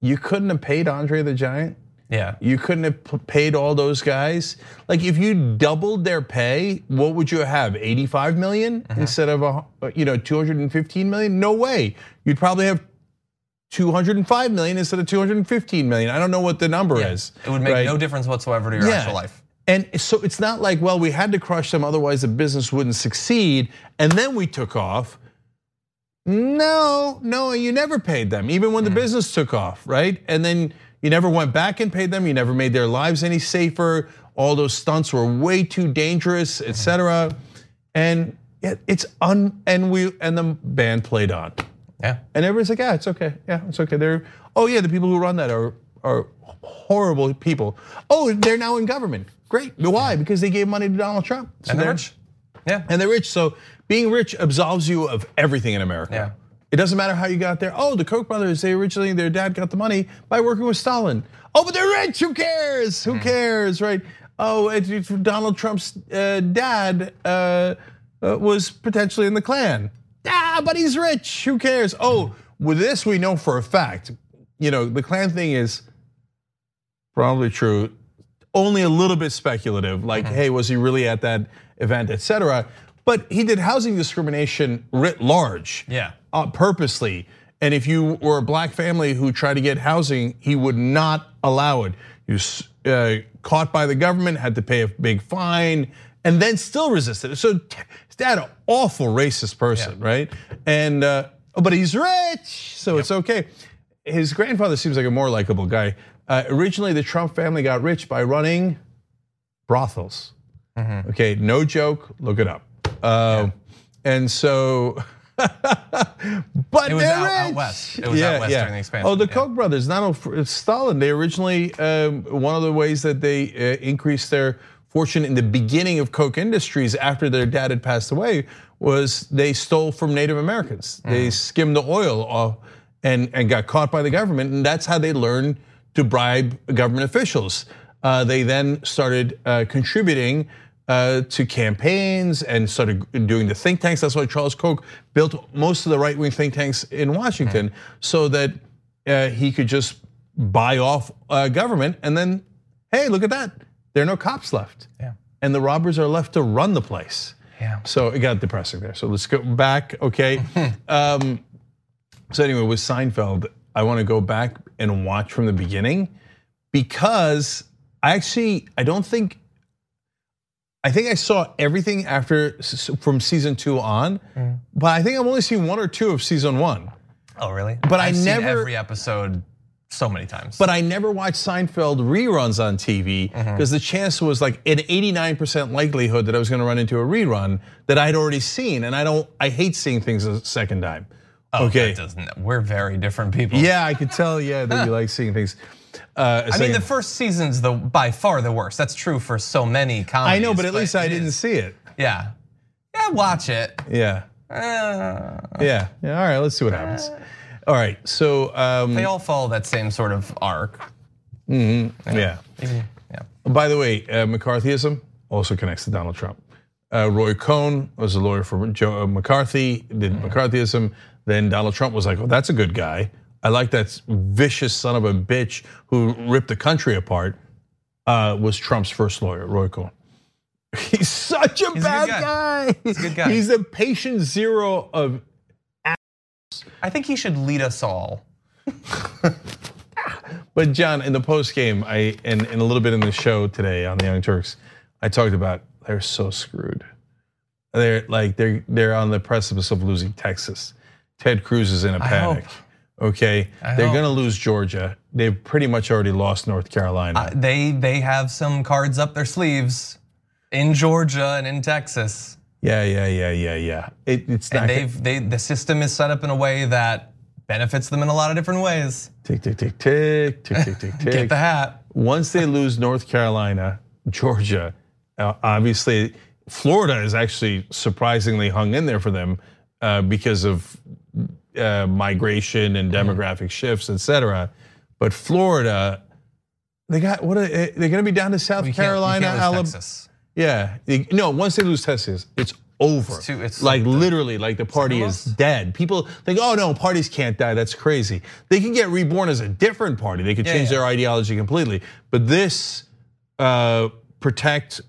You couldn't have paid Andre the Giant. Yeah. You couldn't have paid all those guys. Like if you doubled their pay, what would you have? 85 million uh-huh. instead of a, uh, you know 215 million? No way. You'd probably have 205 million instead of 215 million. I don't know what the number Yeah. is. It would make right? no difference whatsoever to your actual life. And so it's not like, well, we had to crush them, otherwise the business wouldn't succeed, and then we took off. No, no, you never paid them, even when the mm. business took off, right? And then you never went back and paid them. You never made their lives any safer. All those stunts were way too dangerous, etc. And it's un and we and the band played on. Yeah. And everybody's like, yeah, it's okay. Yeah, it's okay. They're, oh yeah, the people who run that are are horrible people. Oh, they're now in government. Great. Why? Because they gave money to Donald Trump. So And they're they're- rich. Yeah. And they're rich. So being rich absolves you of everything in America. Yeah. It doesn't matter how you got there. Oh, the Koch brothers, they originally, their dad got the money by working with Stalin. Oh, but they're rich. Who cares? Hmm. Who cares, right? Oh, it's- Donald Trump's uh, dad uh, uh, was potentially in the Klan. Ah, but he's rich. Who cares? Oh, with this, we know for a fact. You know, the Klan thing is probably true. Only a little bit speculative, like, hey, was he really at that event, et cetera. But he did housing discrimination writ large Yeah. Uh, purposely. And if you were a black family who tried to get housing, he would not allow it. You uh, caught by the government, had to pay a big fine, and then still resisted. So his dad, an awful racist person, right? And uh, but he's rich, so it's okay. His grandfather seems like a more likable guy. Uh, originally, the Trump family got rich by running brothels. Okay, no joke. Look it up. Uh, And so, but It was out- out west. It was out west during the expansion, Oh, the yeah. Koch brothers, not only Stalin. They originally um, one of the ways that they uh, increased their fortune in the beginning of Koch Industries after their dad had passed away was they stole from Native Americans. They skimmed the oil off and and got caught by the government, and that's how they learned to bribe government officials. Uh, they then started uh, contributing uh, to campaigns and started doing the think tanks. That's why Charles Koch built most of the right wing think tanks in Washington, so that uh, he could just buy off uh, government. And then, hey, look at that, there are no cops left, Yeah. and the robbers are left to run the place. Yeah. So it got depressing there. So let's go back, okay? um, so anyway, with Seinfeld, I want to go back and watch from the beginning because I actually I don't think I think I saw everything after from season two on, mm. but I think I've only seen one or two of season one. Oh, really? But I I've seen never- every episode so many times. But I never watched Seinfeld reruns on TV because mm-hmm. the chance was like an 89% likelihood that I was going to run into a rerun that I'd already seen, and I don't. I hate seeing things a second time. Oh, okay. We're very different people. Yeah, I could tell. Yeah, that you like seeing things. Uh, I mean, the first season's the by far the worst. That's true for so many comedies. I know, but at least I didn't is- see it. Yeah, yeah. Watch it. Yeah, Uh, yeah, yeah. All right, let's see what happens. All right, so um, they all follow that same sort of arc. yeah. Even, yeah. By the way, uh, McCarthyism also connects to Donald Trump. Uh, Roy Cohn was a lawyer for Joe uh, McCarthy, did McCarthyism. Then Donald Trump was like, "Oh, that's a good guy. I like that vicious son of a bitch who ripped the country apart." Uh, was Trump's first lawyer, Roy Cohn. He's such a He's a bad guy. guy. He's a good guy. He's the patient zero of I think he should lead us all. But John, in the post game, I and, and a little bit in the show today on the Young Turks, I talked about they're so screwed. They're like they're they're on the precipice of losing Texas. Ted Cruz is in a panic. Okay, they're going to lose Georgia. They've pretty much already lost North Carolina. Uh, they they have some cards up their sleeves in Georgia and in Texas. Yeah, yeah, yeah, yeah, yeah. It, it's and they've they the system is set up in a way that benefits them in a lot of different ways. Tick tick tick tick tick tick tick tick. Get the hat. Once they lose North Carolina, Georgia, uh, obviously Florida is actually surprisingly hung in there for them uh, because of uh, migration and demographic shifts, et cetera. but Florida, they got what? Are, they- they're going to be down to South You can't- you Carolina, Alabama. Yeah, They- no. Once they lose Texas, it's over. It's too- it's like literally, like the party is dead. People think, oh no, parties can't die. That's crazy. They can get reborn as a different party. They could Yeah, change yeah. their ideology completely. But this uh, protect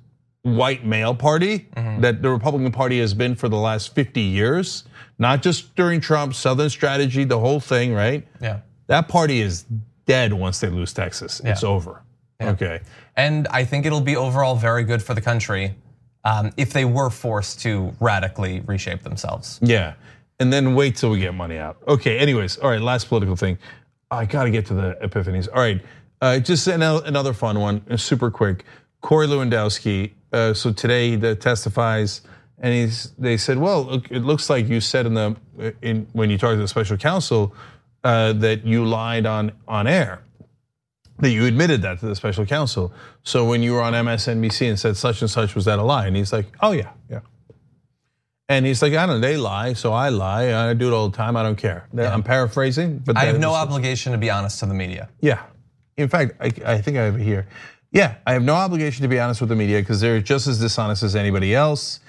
white male party Mm-hmm. that the Republican Party has been for the last 50 years, not just during Trump, Southern strategy, the whole thing, right? Yeah. That party is dead once they lose Texas. It's Yeah. over. Okay. And I think it'll be overall very good for the country um, if they were forced to radically reshape themselves. Yeah. And then wait till we get money out. Okay, anyways, all right, last political thing. I gotta get to the epiphanies. All right, uh, just another fun one, uh, super quick. Corey Lewandowski, so today he uh, testifies, and he's, they said, well, it looks like you said in the, in, when you talked to the special counsel uh, that you lied on, on air that you admitted that to the special counsel. So when you were on MSNBC and said such and such, was that a lie? And he's like, oh yeah, yeah. And he's like, I don't know, they lie, so I lie. I do it all the time. I don't care. I'm paraphrasing, but I have no obligation to be honest to the media. Yeah. In fact, I, I think I have it here. Yeah, I have no obligation to be honest with the media because they're just as dishonest as anybody else.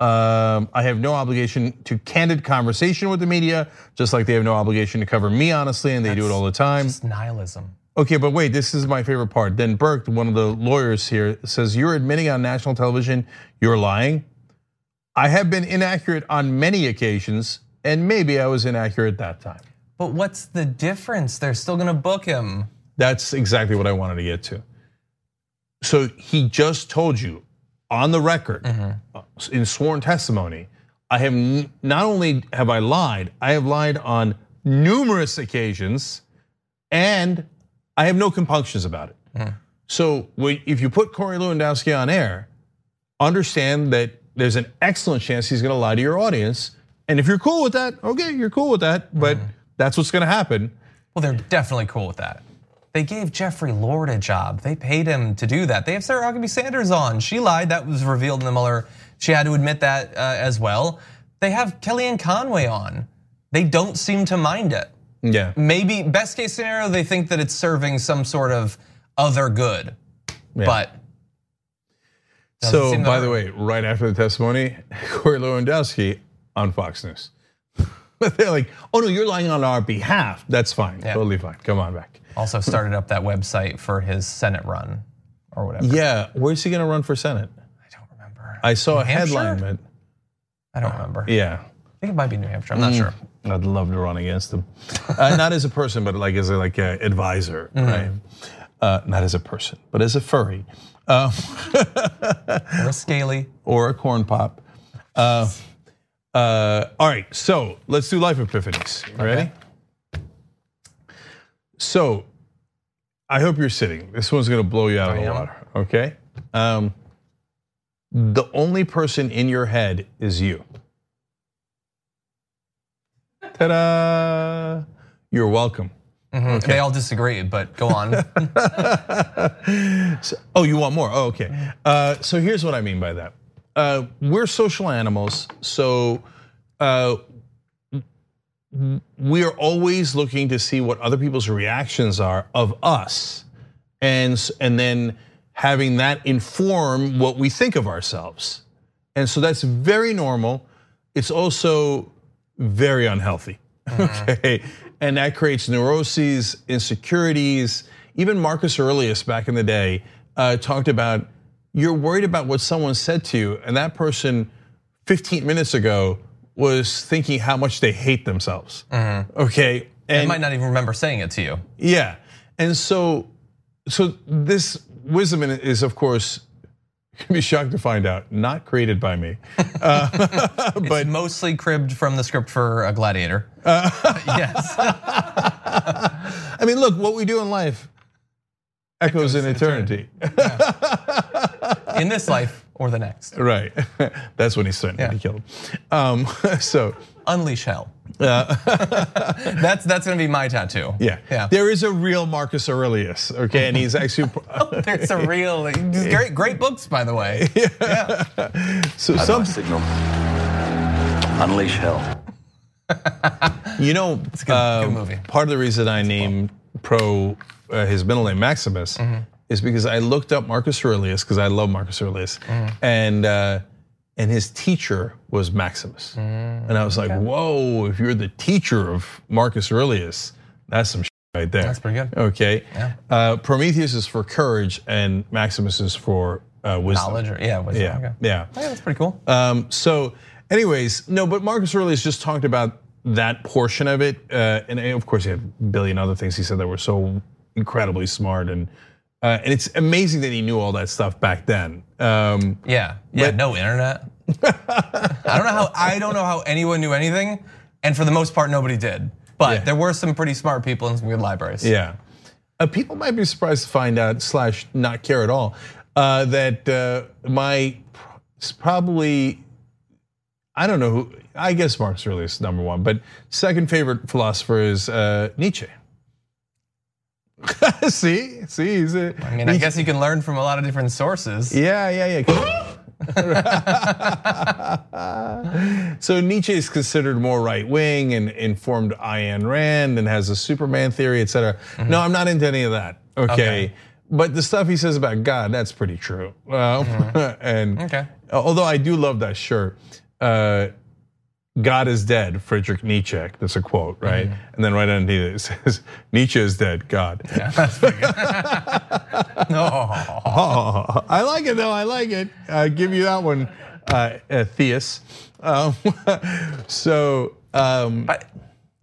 Um, I have no obligation to candid conversation with the media, just like they have no obligation to cover me honestly, and they do it all the time. It's nihilism. Okay, but wait, this is my favorite part. Then Berke, one of the lawyers here, says you're admitting on national television you're lying. I have been inaccurate on many occasions, and maybe I was inaccurate that time. But what's the difference? They're still gonna book him. That's exactly what I wanted to get to. So he just told you on the record uh, in sworn testimony, I have not only have I lied, I have lied on numerous occasions and I have no compunctions about it. So if you put Corey Lewandowski on air, understand that there's an excellent chance he's going to lie to your audience. And if you're cool with that, okay, you're cool with that, but that's what's going to happen. Well, they're definitely cool with that. They gave Jeffrey Lord a job. They paid him to do that. They have Sarah Huckabee Sanders on. She lied. That was revealed in the Mueller. She had to admit that uh, as well. They have Kellyanne Conway on. They don't seem to mind it. Yeah. Maybe best case scenario, they think that it's serving some sort of other good. But So, by the way, right after the testimony, Corey Lewandowski on Fox News. They're like, oh no, you're lying on our behalf. That's fine, Yeah. totally fine. Come on back. Also started up that website for his Senate run or whatever. Yeah, where's he gonna run for Senate? I don't remember. I saw a Hampshire? headline, but I don't remember. yeah, I think it might be New Hampshire. I'm not sure. I'd love to run against him. uh, not as a person, but like as a like a advisor, right? Uh, not as a person, but as a furry Or a scaly. or a corn pop. Uh, uh, all right, so let's do life epiphanies. You Ready? So, I hope you're sitting. This one's gonna blow you out of the am. water. Okay. Um, the only person in your head is you. Ta-da! You're welcome. okay They all disagree, but go on. So- oh, you want more? Oh, okay. Uh, so here's what I mean by that. Uh, we're social animals, so uh, we are always looking to see what other people's reactions are of us, and and then having that inform what we think of ourselves. And so that's very normal. It's also very unhealthy. Okay. And that creates neuroses, insecurities. Even Marcus Aurelius back in the day uh, talked about you're worried about what someone said to you, and that person 15 minutes ago was thinking how much they hate themselves. Okay. I And might not even remember saying it to you. yeah. And so so this wisdom is of course you'd be shocked to find out not created by me. Uh, But mostly cribbed from the script for a Gladiator. yes. I mean, look, what we do in life echoes in eternity. In this life or the next. right. That's when he's starting to Yeah. be killed. Um, so Unleash hell. that's that's gonna be my tattoo. yeah. Yeah. There is a real Marcus Aurelius, okay? And he's actually There's a real great great books, by the way. Yeah, so some signal. Unleash hell. You know, a good um, movie. part of the reason I named pro uh, his middle name Maximus is because I looked up Marcus Aurelius because I love Marcus Aurelius, and uh, and his teacher was Maximus, and I was like, whoa! If you're the teacher of Marcus Aurelius, that's some shit right there. That's pretty good. Okay, uh, Prometheus is for courage, and Maximus is for uh, wisdom. Knowledge or yeah, wisdom. Yeah, Okay. yeah. Yeah, that's pretty cool. Um, so, anyways, no, but Marcus Aurelius just talked about that portion of it, uh, and of course, he had a billion other things he said that were so incredibly smart, and and it's amazing that he knew all that stuff back then. Um, Yeah, yeah, But- no internet. I don't know how I don't know how anyone knew anything, and for the most part, nobody did. But Yeah. there were some pretty smart people in some good libraries. yeah, uh, people might be surprised to find out slash not care at all uh, that uh, my probably I don't know who I guess Marcus really is number one, but second favorite philosopher is uh, Nietzsche. see, see, he's a, I mean, I guess you can learn from a lot of different sources. Yeah, yeah, yeah. so Nietzsche is considered more right wing and informed Ayn Rand and has a Superman theory, etc. No, I'm not into any of that. Okay. Okay. But the stuff he says about God, that's pretty true. Um, and Okay. although I do love that shirt, uh, God is dead, Friedrich Nietzsche. That's a quote, right? And then right underneath it, says, Nietzsche is dead, God. No. Oh, I like it though. I like it. I give you that one, uh, uh, Theus. Um, so um, But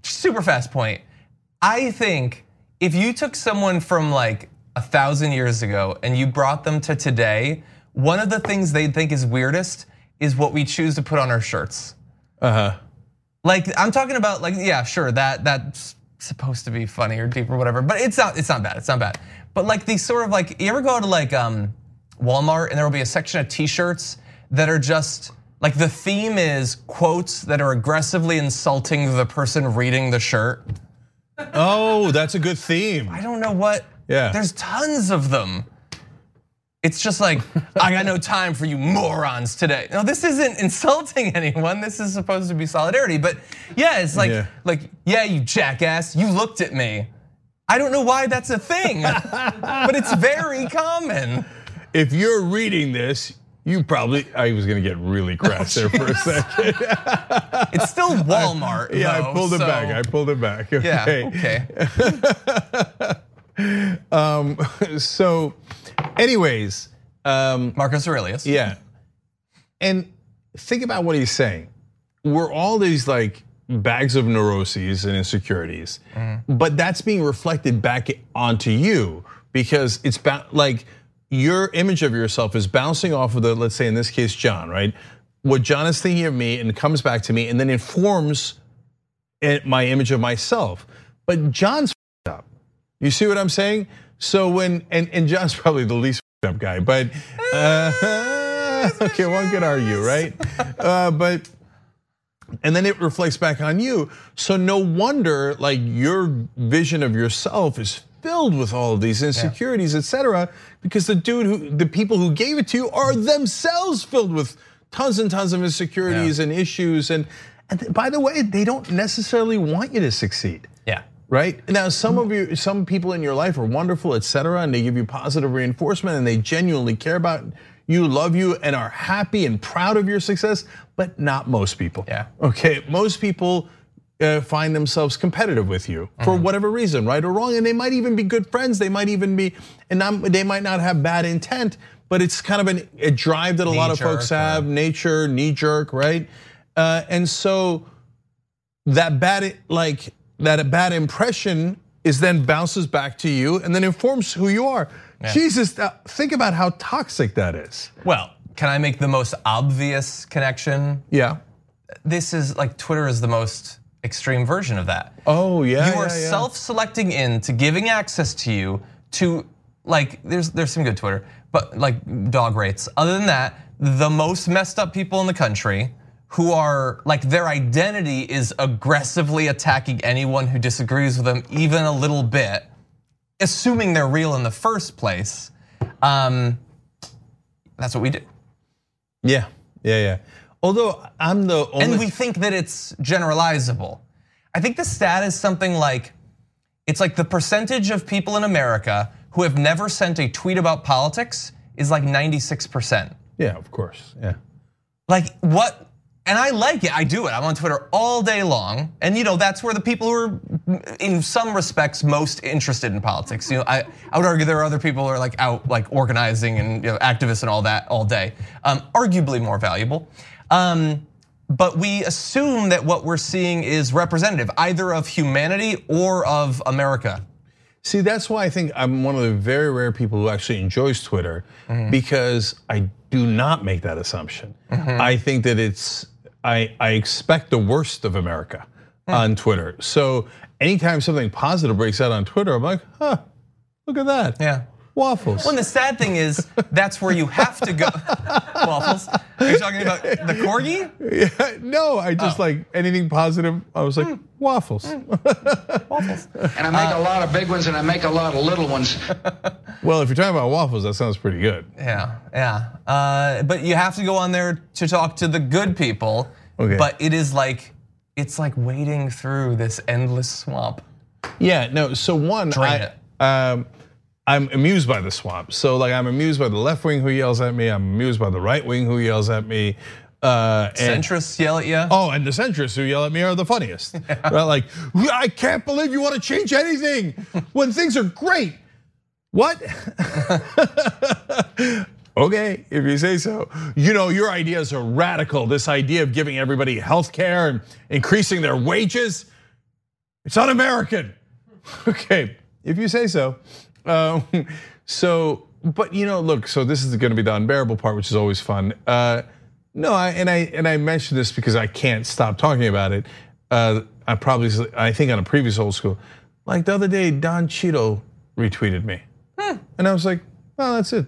super fast point. I think if you took someone from like a thousand years ago and you brought them to today, one of the things they'd think is weirdest is what we choose to put on our shirts. Uh huh. Like I'm talking about like yeah, sure that that's supposed to be funny or deep or whatever, but it's not it's not bad. It's not bad. But like these sort of like you ever go to like um Walmart and there will be a section of t-shirts that are just like the theme is quotes that are aggressively insulting the person reading the shirt. Oh, that's a good theme. I don't know what. Yeah. There's tons of them. It's just like, I got no time for you morons today. No, this isn't insulting anyone. This is supposed to be solidarity. But yeah, it's like, Yeah. like, yeah, you jackass, you looked at me. I don't know why that's a thing, but it's very common. If you're reading this, you probably. I was gonna get really crass there for a second. It's still Walmart. Yeah, I though, pulled it back. I pulled it back. yeah, Okay. okay. Um, so, anyways, um, Marcus Aurelius. Yeah. And think about what he's saying. We're all these like bags of neuroses and insecurities, but that's being reflected back onto you because it's ba- like your image of yourself is bouncing off of the, let's say in this case, John, right? What John is thinking of me and comes back to me and then informs my image of myself. But John's up. You see what I'm saying? So when and, and John's probably the least f***ed up guy, but uh, okay, one could argue, right? Uh, but and then it reflects back on you. So no wonder like your vision of yourself is filled with all of these insecurities, etc. Because the dude who the people who gave it to you are themselves filled with tons and tons of insecurities and issues. And and by the way, they don't necessarily want you to succeed Yeah. Right? Now, some of you, some people in your life are wonderful, et cetera, and they give you positive reinforcement and they genuinely care about you, love you, and are happy and proud of your success, but not most people. Yeah. Okay, most people uh, find themselves competitive with you for Mm-hmm. whatever reason, right or wrong, and they might even be good friends. They might even be, and they might not have bad intent, but it's kind of an, a drive that a lot of folks Knee-jerk, have, nature, knee jerk, right? Uh, and so that bad like that a bad impression is then bounces back to you and then informs who you are. Jesus, uh, think about how toxic that is. Well, can I make the most obvious connection? Yeah. This is like Twitter is the most extreme version of that. Oh yeah. you are yeah, yeah. self-selecting into giving access to you to like there's there's some good Twitter, but like dog rates. Other than that, the most messed up people in the country who are like their identity is aggressively attacking anyone who disagrees with them even a little bit, assuming they're real in the first place. Um, that's what we do. Yeah. Yeah. Yeah. Although I'm the only. And we think that it's generalizable. I think the stat is something like it's like the percentage of people in America who have never sent a tweet about politics is like 96%. Yeah, of course. Yeah. Like what? And I like it. I do it. I'm on Twitter all day long, and you know that's where the people who are, in some respects, most interested in politics. You know, I, I would argue there are other people who are like out, like organizing and you know, activists and all that all day. Um, arguably more valuable. Um, but we assume that what we're seeing is representative either of humanity or of America. See, that's why I think I'm one of the very rare people who actually enjoys Twitter because I do not make that assumption. I think that it's I I expect the worst of America hmm. on Twitter. So anytime something positive breaks out on Twitter, I'm like, huh, look at that. Yeah. Waffles. Well, and the sad thing is, that's where you have to go. Waffles. Are you talking about the corgi? Yeah, no, I just Oh. like anything positive. I was like waffles. Waffles. And I make a lot of big ones and I make a lot of little ones. Well, if you're talking about waffles, that sounds pretty good. Yeah, yeah. Uh, but you have to go on there to talk to the good people. Okay. But it is like, it's like wading through this endless swamp. Yeah, no. So one, Drain I, um, I'm amused by the swamp. So like, I'm amused by the left wing who yells at me. I'm amused by the right wing who yells at me. Uh, and, Centrists yell at you. oh, and the centrists who yell at me are the funniest. Right? Like, I can't believe you want to change anything when things are great. What? okay, if you say so. You know, your ideas are radical. This idea of giving everybody health care and increasing their wages, it's un-American. Okay, if you say so. Um, so, but you know, look. So this is going to be the unbearable part, which is always fun. Uh, no, I, and I and I mentioned this because I can't stop talking about it. Uh, I probably, I think on a previous old school, like the other day, Don Cheadle retweeted me, and I was like, "Oh, that's it.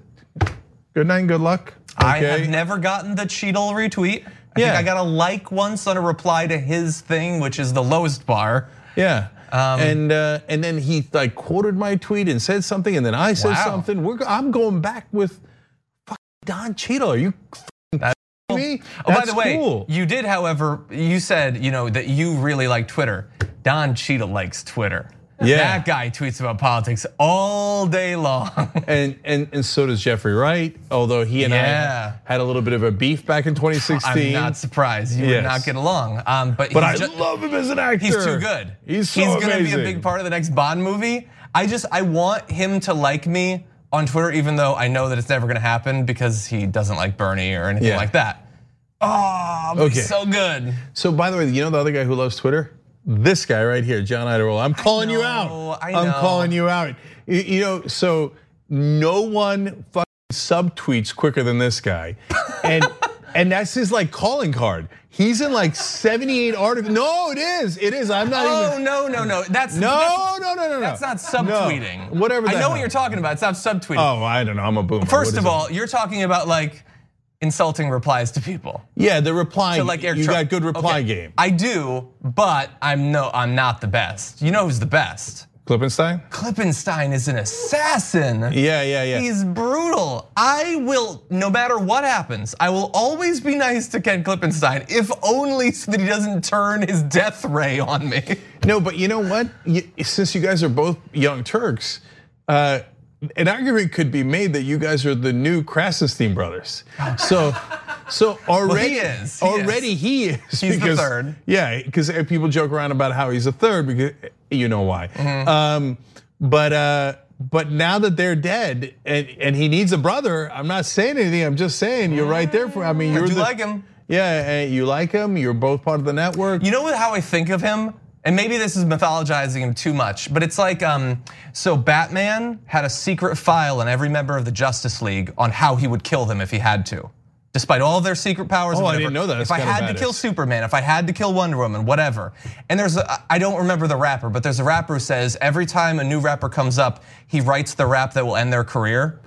Good night, and good luck." I have never gotten the Cheadle retweet. I Yeah. think I got a like once on a reply to his thing, which is the lowest bar. Yeah. Um, and uh, and then he like quoted my tweet and said something, and then I said Wow. something. We're, I'm going back with Don Cheadle. Are you? Oh, by the way, cool. you did, however, you said you know that you really like Twitter. Don Cheadle likes Twitter. Yeah. that guy tweets about politics all day long. and and and so does Jeffrey Wright. Although he and Yeah. I had a little bit of a beef back in 2016. I'm not surprised you Yes. would not get along. Um, but but I ju- love him as an actor. He's too good. He's so He's gonna be a big part of the next Bond movie. I just I want him to like me on Twitter, even though I know that it's never gonna happen because he doesn't like Bernie or anything Yeah. like that. Oh, Okay. he's so good. So by the way, you know the other guy who loves Twitter? This guy right here, John Iadarola. I'm calling you out. I am calling you out. You- know, so no one fucking subtweets quicker than this guy. And and that's his like calling card. He's in like 78 articles. No, it is. It is. I'm not Oh even no no no! That's No, that's- no, no, no, no. That's not No. subtweeting. Whatever I know what you're talking about. It's not subtweeting. Oh, I don't know. I'm a boomer. First What of is it? all, you're talking about like insulting replies to people. yeah, the reply. So like Eric you Trump. got good reply Okay, game. I do, but I'm no, I'm not the best. You know who's the best? Klippenstein? Klippenstein is an assassin. Yeah, yeah, yeah. He's brutal. I will, no matter what happens, I will always be nice to Ken Klippenstein, if only so that he doesn't turn his death ray on me. No, but you know what? Since you guys are both young Turks, uh, an argument could be made that you guys are the new Krassenstein brothers. So, so already, he is, he already is. he is. He's the third. Yeah, because people joke around about how he's a third because you know why. Mm-hmm. Um, but uh, but now that they're dead and and he needs a brother, I'm not saying anything. I'm just saying you're right there for. I mean, you're do the, like him. Yeah, you like him. You're both part of the network. You know how I think of him? And maybe this is mythologizing him too much, but it's like, um, so Batman had a secret file on every member of the Justice League on how he would kill them if he had to. Despite all their secret powers, Oh, I didn't know that. If I had to kill. Superman, if I had to kill Wonder Woman, whatever. And there's, a, I don't remember the rapper, but there's a rapper who says every time a new rapper comes up, he writes the rap that will end their career.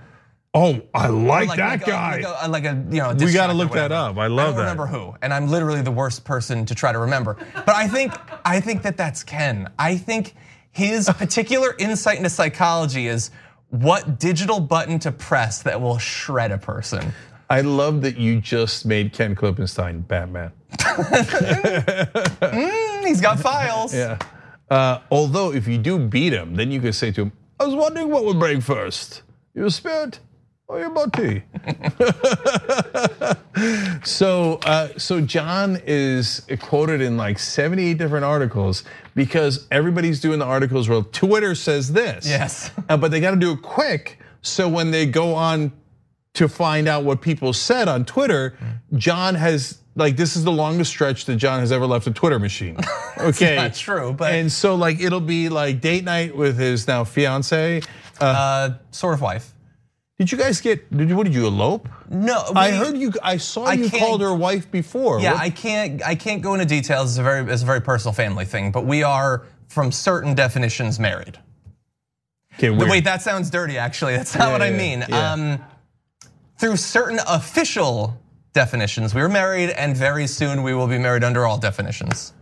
Oh, I like, Like- that like a- guy. Like a, like a, you know. We gotta look that up. I love that. I don't that. remember who, and I'm literally the worst person to try to remember. But I think I think that that's Ken. I think his particular insight into psychology is what digital button to press that will shred a person. I love that you just made Ken Klippenstein Batman. He's got files. Yeah. Uh, although if you do beat him, then you can say to him, "I was wondering what would break first, your spirit or your body." so, uh, so John is quoted in like 78 different articles because everybody's doing the articles where Twitter says this. Yes. Uh, but they got to do it quick. So when they go on to find out what people said on Twitter, John has like this is the longest stretch that John has ever left a Twitter machine. Okay, that's true, but- and so like it'll be like date night with his now fiance. Uh, sort of wife. Did you guys get? Did you? What did you elope? No, I we- heard you. I saw I you called her wife before. Yeah, What- I can't. I can't go into details. It's a very, it's a very personal family thing. But we are, from certain definitions, married. okay, weird. Wait, that sounds dirty. Actually, that's not Yeah, what I mean. yeah. Um, through certain official definitions, we were married, and very soon we will be married under all definitions.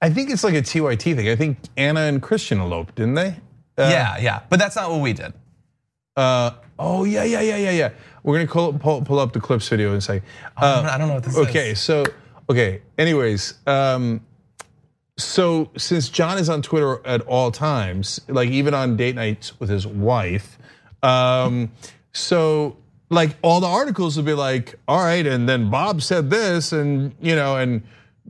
I think it's like a TYT thing. I think Ana and Christian eloped, didn't they? yeah, yeah. But that's not what we did. Uh, oh yeah, yeah, yeah, yeah, yeah. We're gonna pull, pull, pull up the clips video and say. I don't- I don't know what this is. Okay, so okay. Anyways, um, so since John is on Twitter at all times, like even on date nights with his wife, um, so like all the articles will be like, all right, and then Bob said this, and you know, and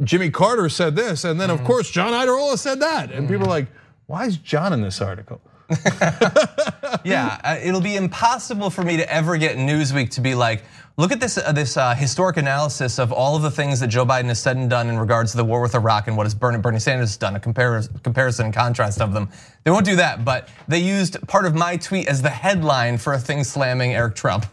Jimmy Carter said this, and then of Mm-hmm. course John Iadarola said that, and people are like, why is John in this article? Yeah, uh, it'll be impossible for me to ever get Newsweek to be like, look at this uh, this uh, historic analysis of all of the things that Joe Biden has said and done in regards to the war with Iraq and what has Bernie, Bernie Sanders has done, a compar- comparison and contrast of them. They won't do that, but they used part of my tweet as the headline for a thing slamming Eric Trump.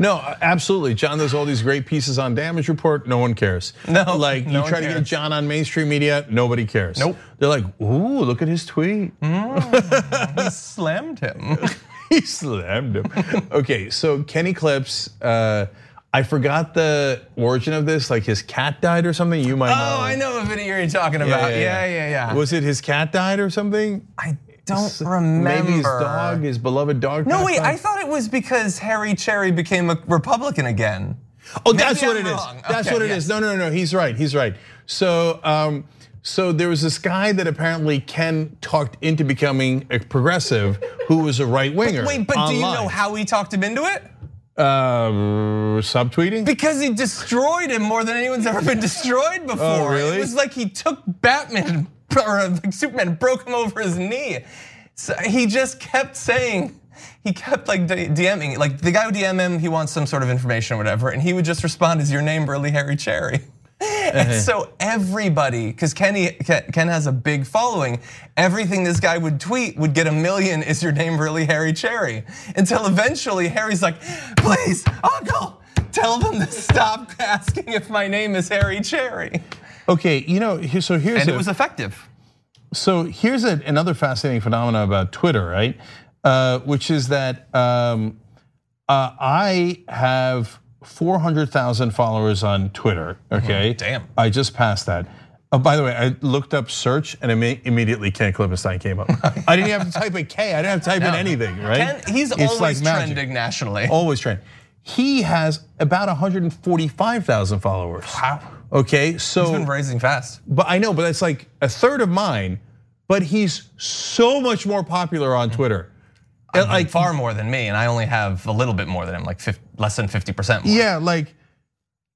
No, absolutely. John does all these great pieces on damage report. No one cares. No, like no you try to get. John on mainstream media, nobody cares. Nope. They're like, ooh, look at his tweet. He slammed him. he slammed him. okay, so Kenny Clips. Uh, I forgot the origin of this. Like his cat died or something. You might know. Oh, I know what video you're talking about. Yeah, yeah, yeah. Was it his cat died or something? I don't remember. Maybe his dog, his beloved dog. No, wait? I thought it was because Harry Cherry became a Republican again. Oh, Maybe that's what I'm it is. wrong. That's Okay, what it yes. is. No, no, no. He's right. He's right. So, um, so there was this guy that apparently Ken talked into becoming a progressive, who was a right winger. Wait, but do you know how he talked him into it? Uh, subtweeting. Because he destroyed him more than anyone's ever been destroyed before. Oh, really? It was like he took Batman or like Superman, broke him over his knee. So he just kept saying, he kept like DMing, like the guy would DM him, he wants some sort of information or whatever, and he would just respond, "Is your name really Harry Cherry?" And uh-huh. so everybody, because Kenny Ken has a big following, everything this guy would tweet would get a million. Is your name really Harry Cherry? Until eventually Harry's like, please, Uncle, tell them to stop asking if my name is Harry Cherry. Okay, you know, so here's And a, it was effective. so here's a, another fascinating phenomenon about Twitter, right? Uh, which is that um, uh, I have 400,000 followers on Twitter. Okay, Damn. I just passed that. Oh, by the way, I looked up search and imme- immediately Ken Klippenstein came up. I didn't have to type a K. I didn't have to type in anything, right? Ken, he's It's always like magic. trending nationally. Always trending. He has about 145,000 followers. Wow. Okay, so He's been rising fast. but I know, but that's like a third of mine. But he's so much more popular on Twitter. And, Like far more than me, and I only have a little bit more than him, like 50, less than 50% more. yeah, like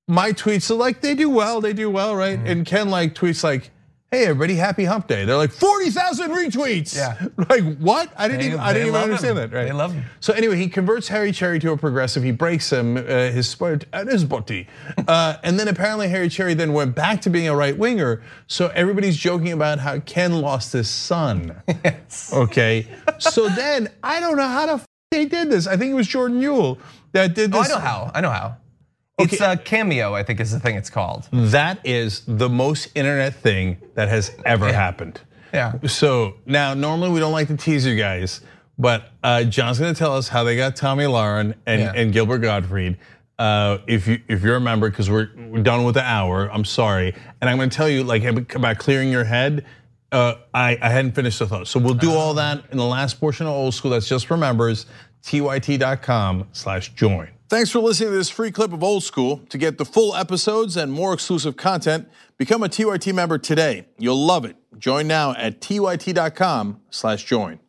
my tweets are like they do well, they do well, right? Mm-hmm. And Ken like tweets like, "Hey, everybody, happy Hump Day." They're like forty thousand retweets. Yeah. like what? I didn't They- even I didn't even understand him. that. Right? They love him. So anyway, he converts Harry Cherry to a progressive. He breaks him, uh, his sport and his body, uh, and then apparently Harry Cherry then went back to being a right winger. So everybody's joking about how Ken lost his son. Yes. Okay, so then I don't know how the f- they did this. I think it was Jordan Uhl that did Oh, this. I know how. I know how. It's Okay. a cameo, I think is the thing it's called. That is the most internet thing that has ever happened. Yeah. So now, normally we don't like to tease you guys, but uh, John's going to tell us how they got Tomi Lahren and, Yeah. and Gilbert Gottfried. Uh, if you if you're a member, because we're, we're done with the hour, I'm sorry, and I'm going to tell you like about clearing your head. Uh, I, I hadn't finished the thought, so we'll do all that in the last portion of old school. That's just for members. tyt.com/join. Thanks for listening to this free clip of Old School. To get the full episodes and more exclusive content, become a TYT member today. You'll love it. Join now at tyt.com/join.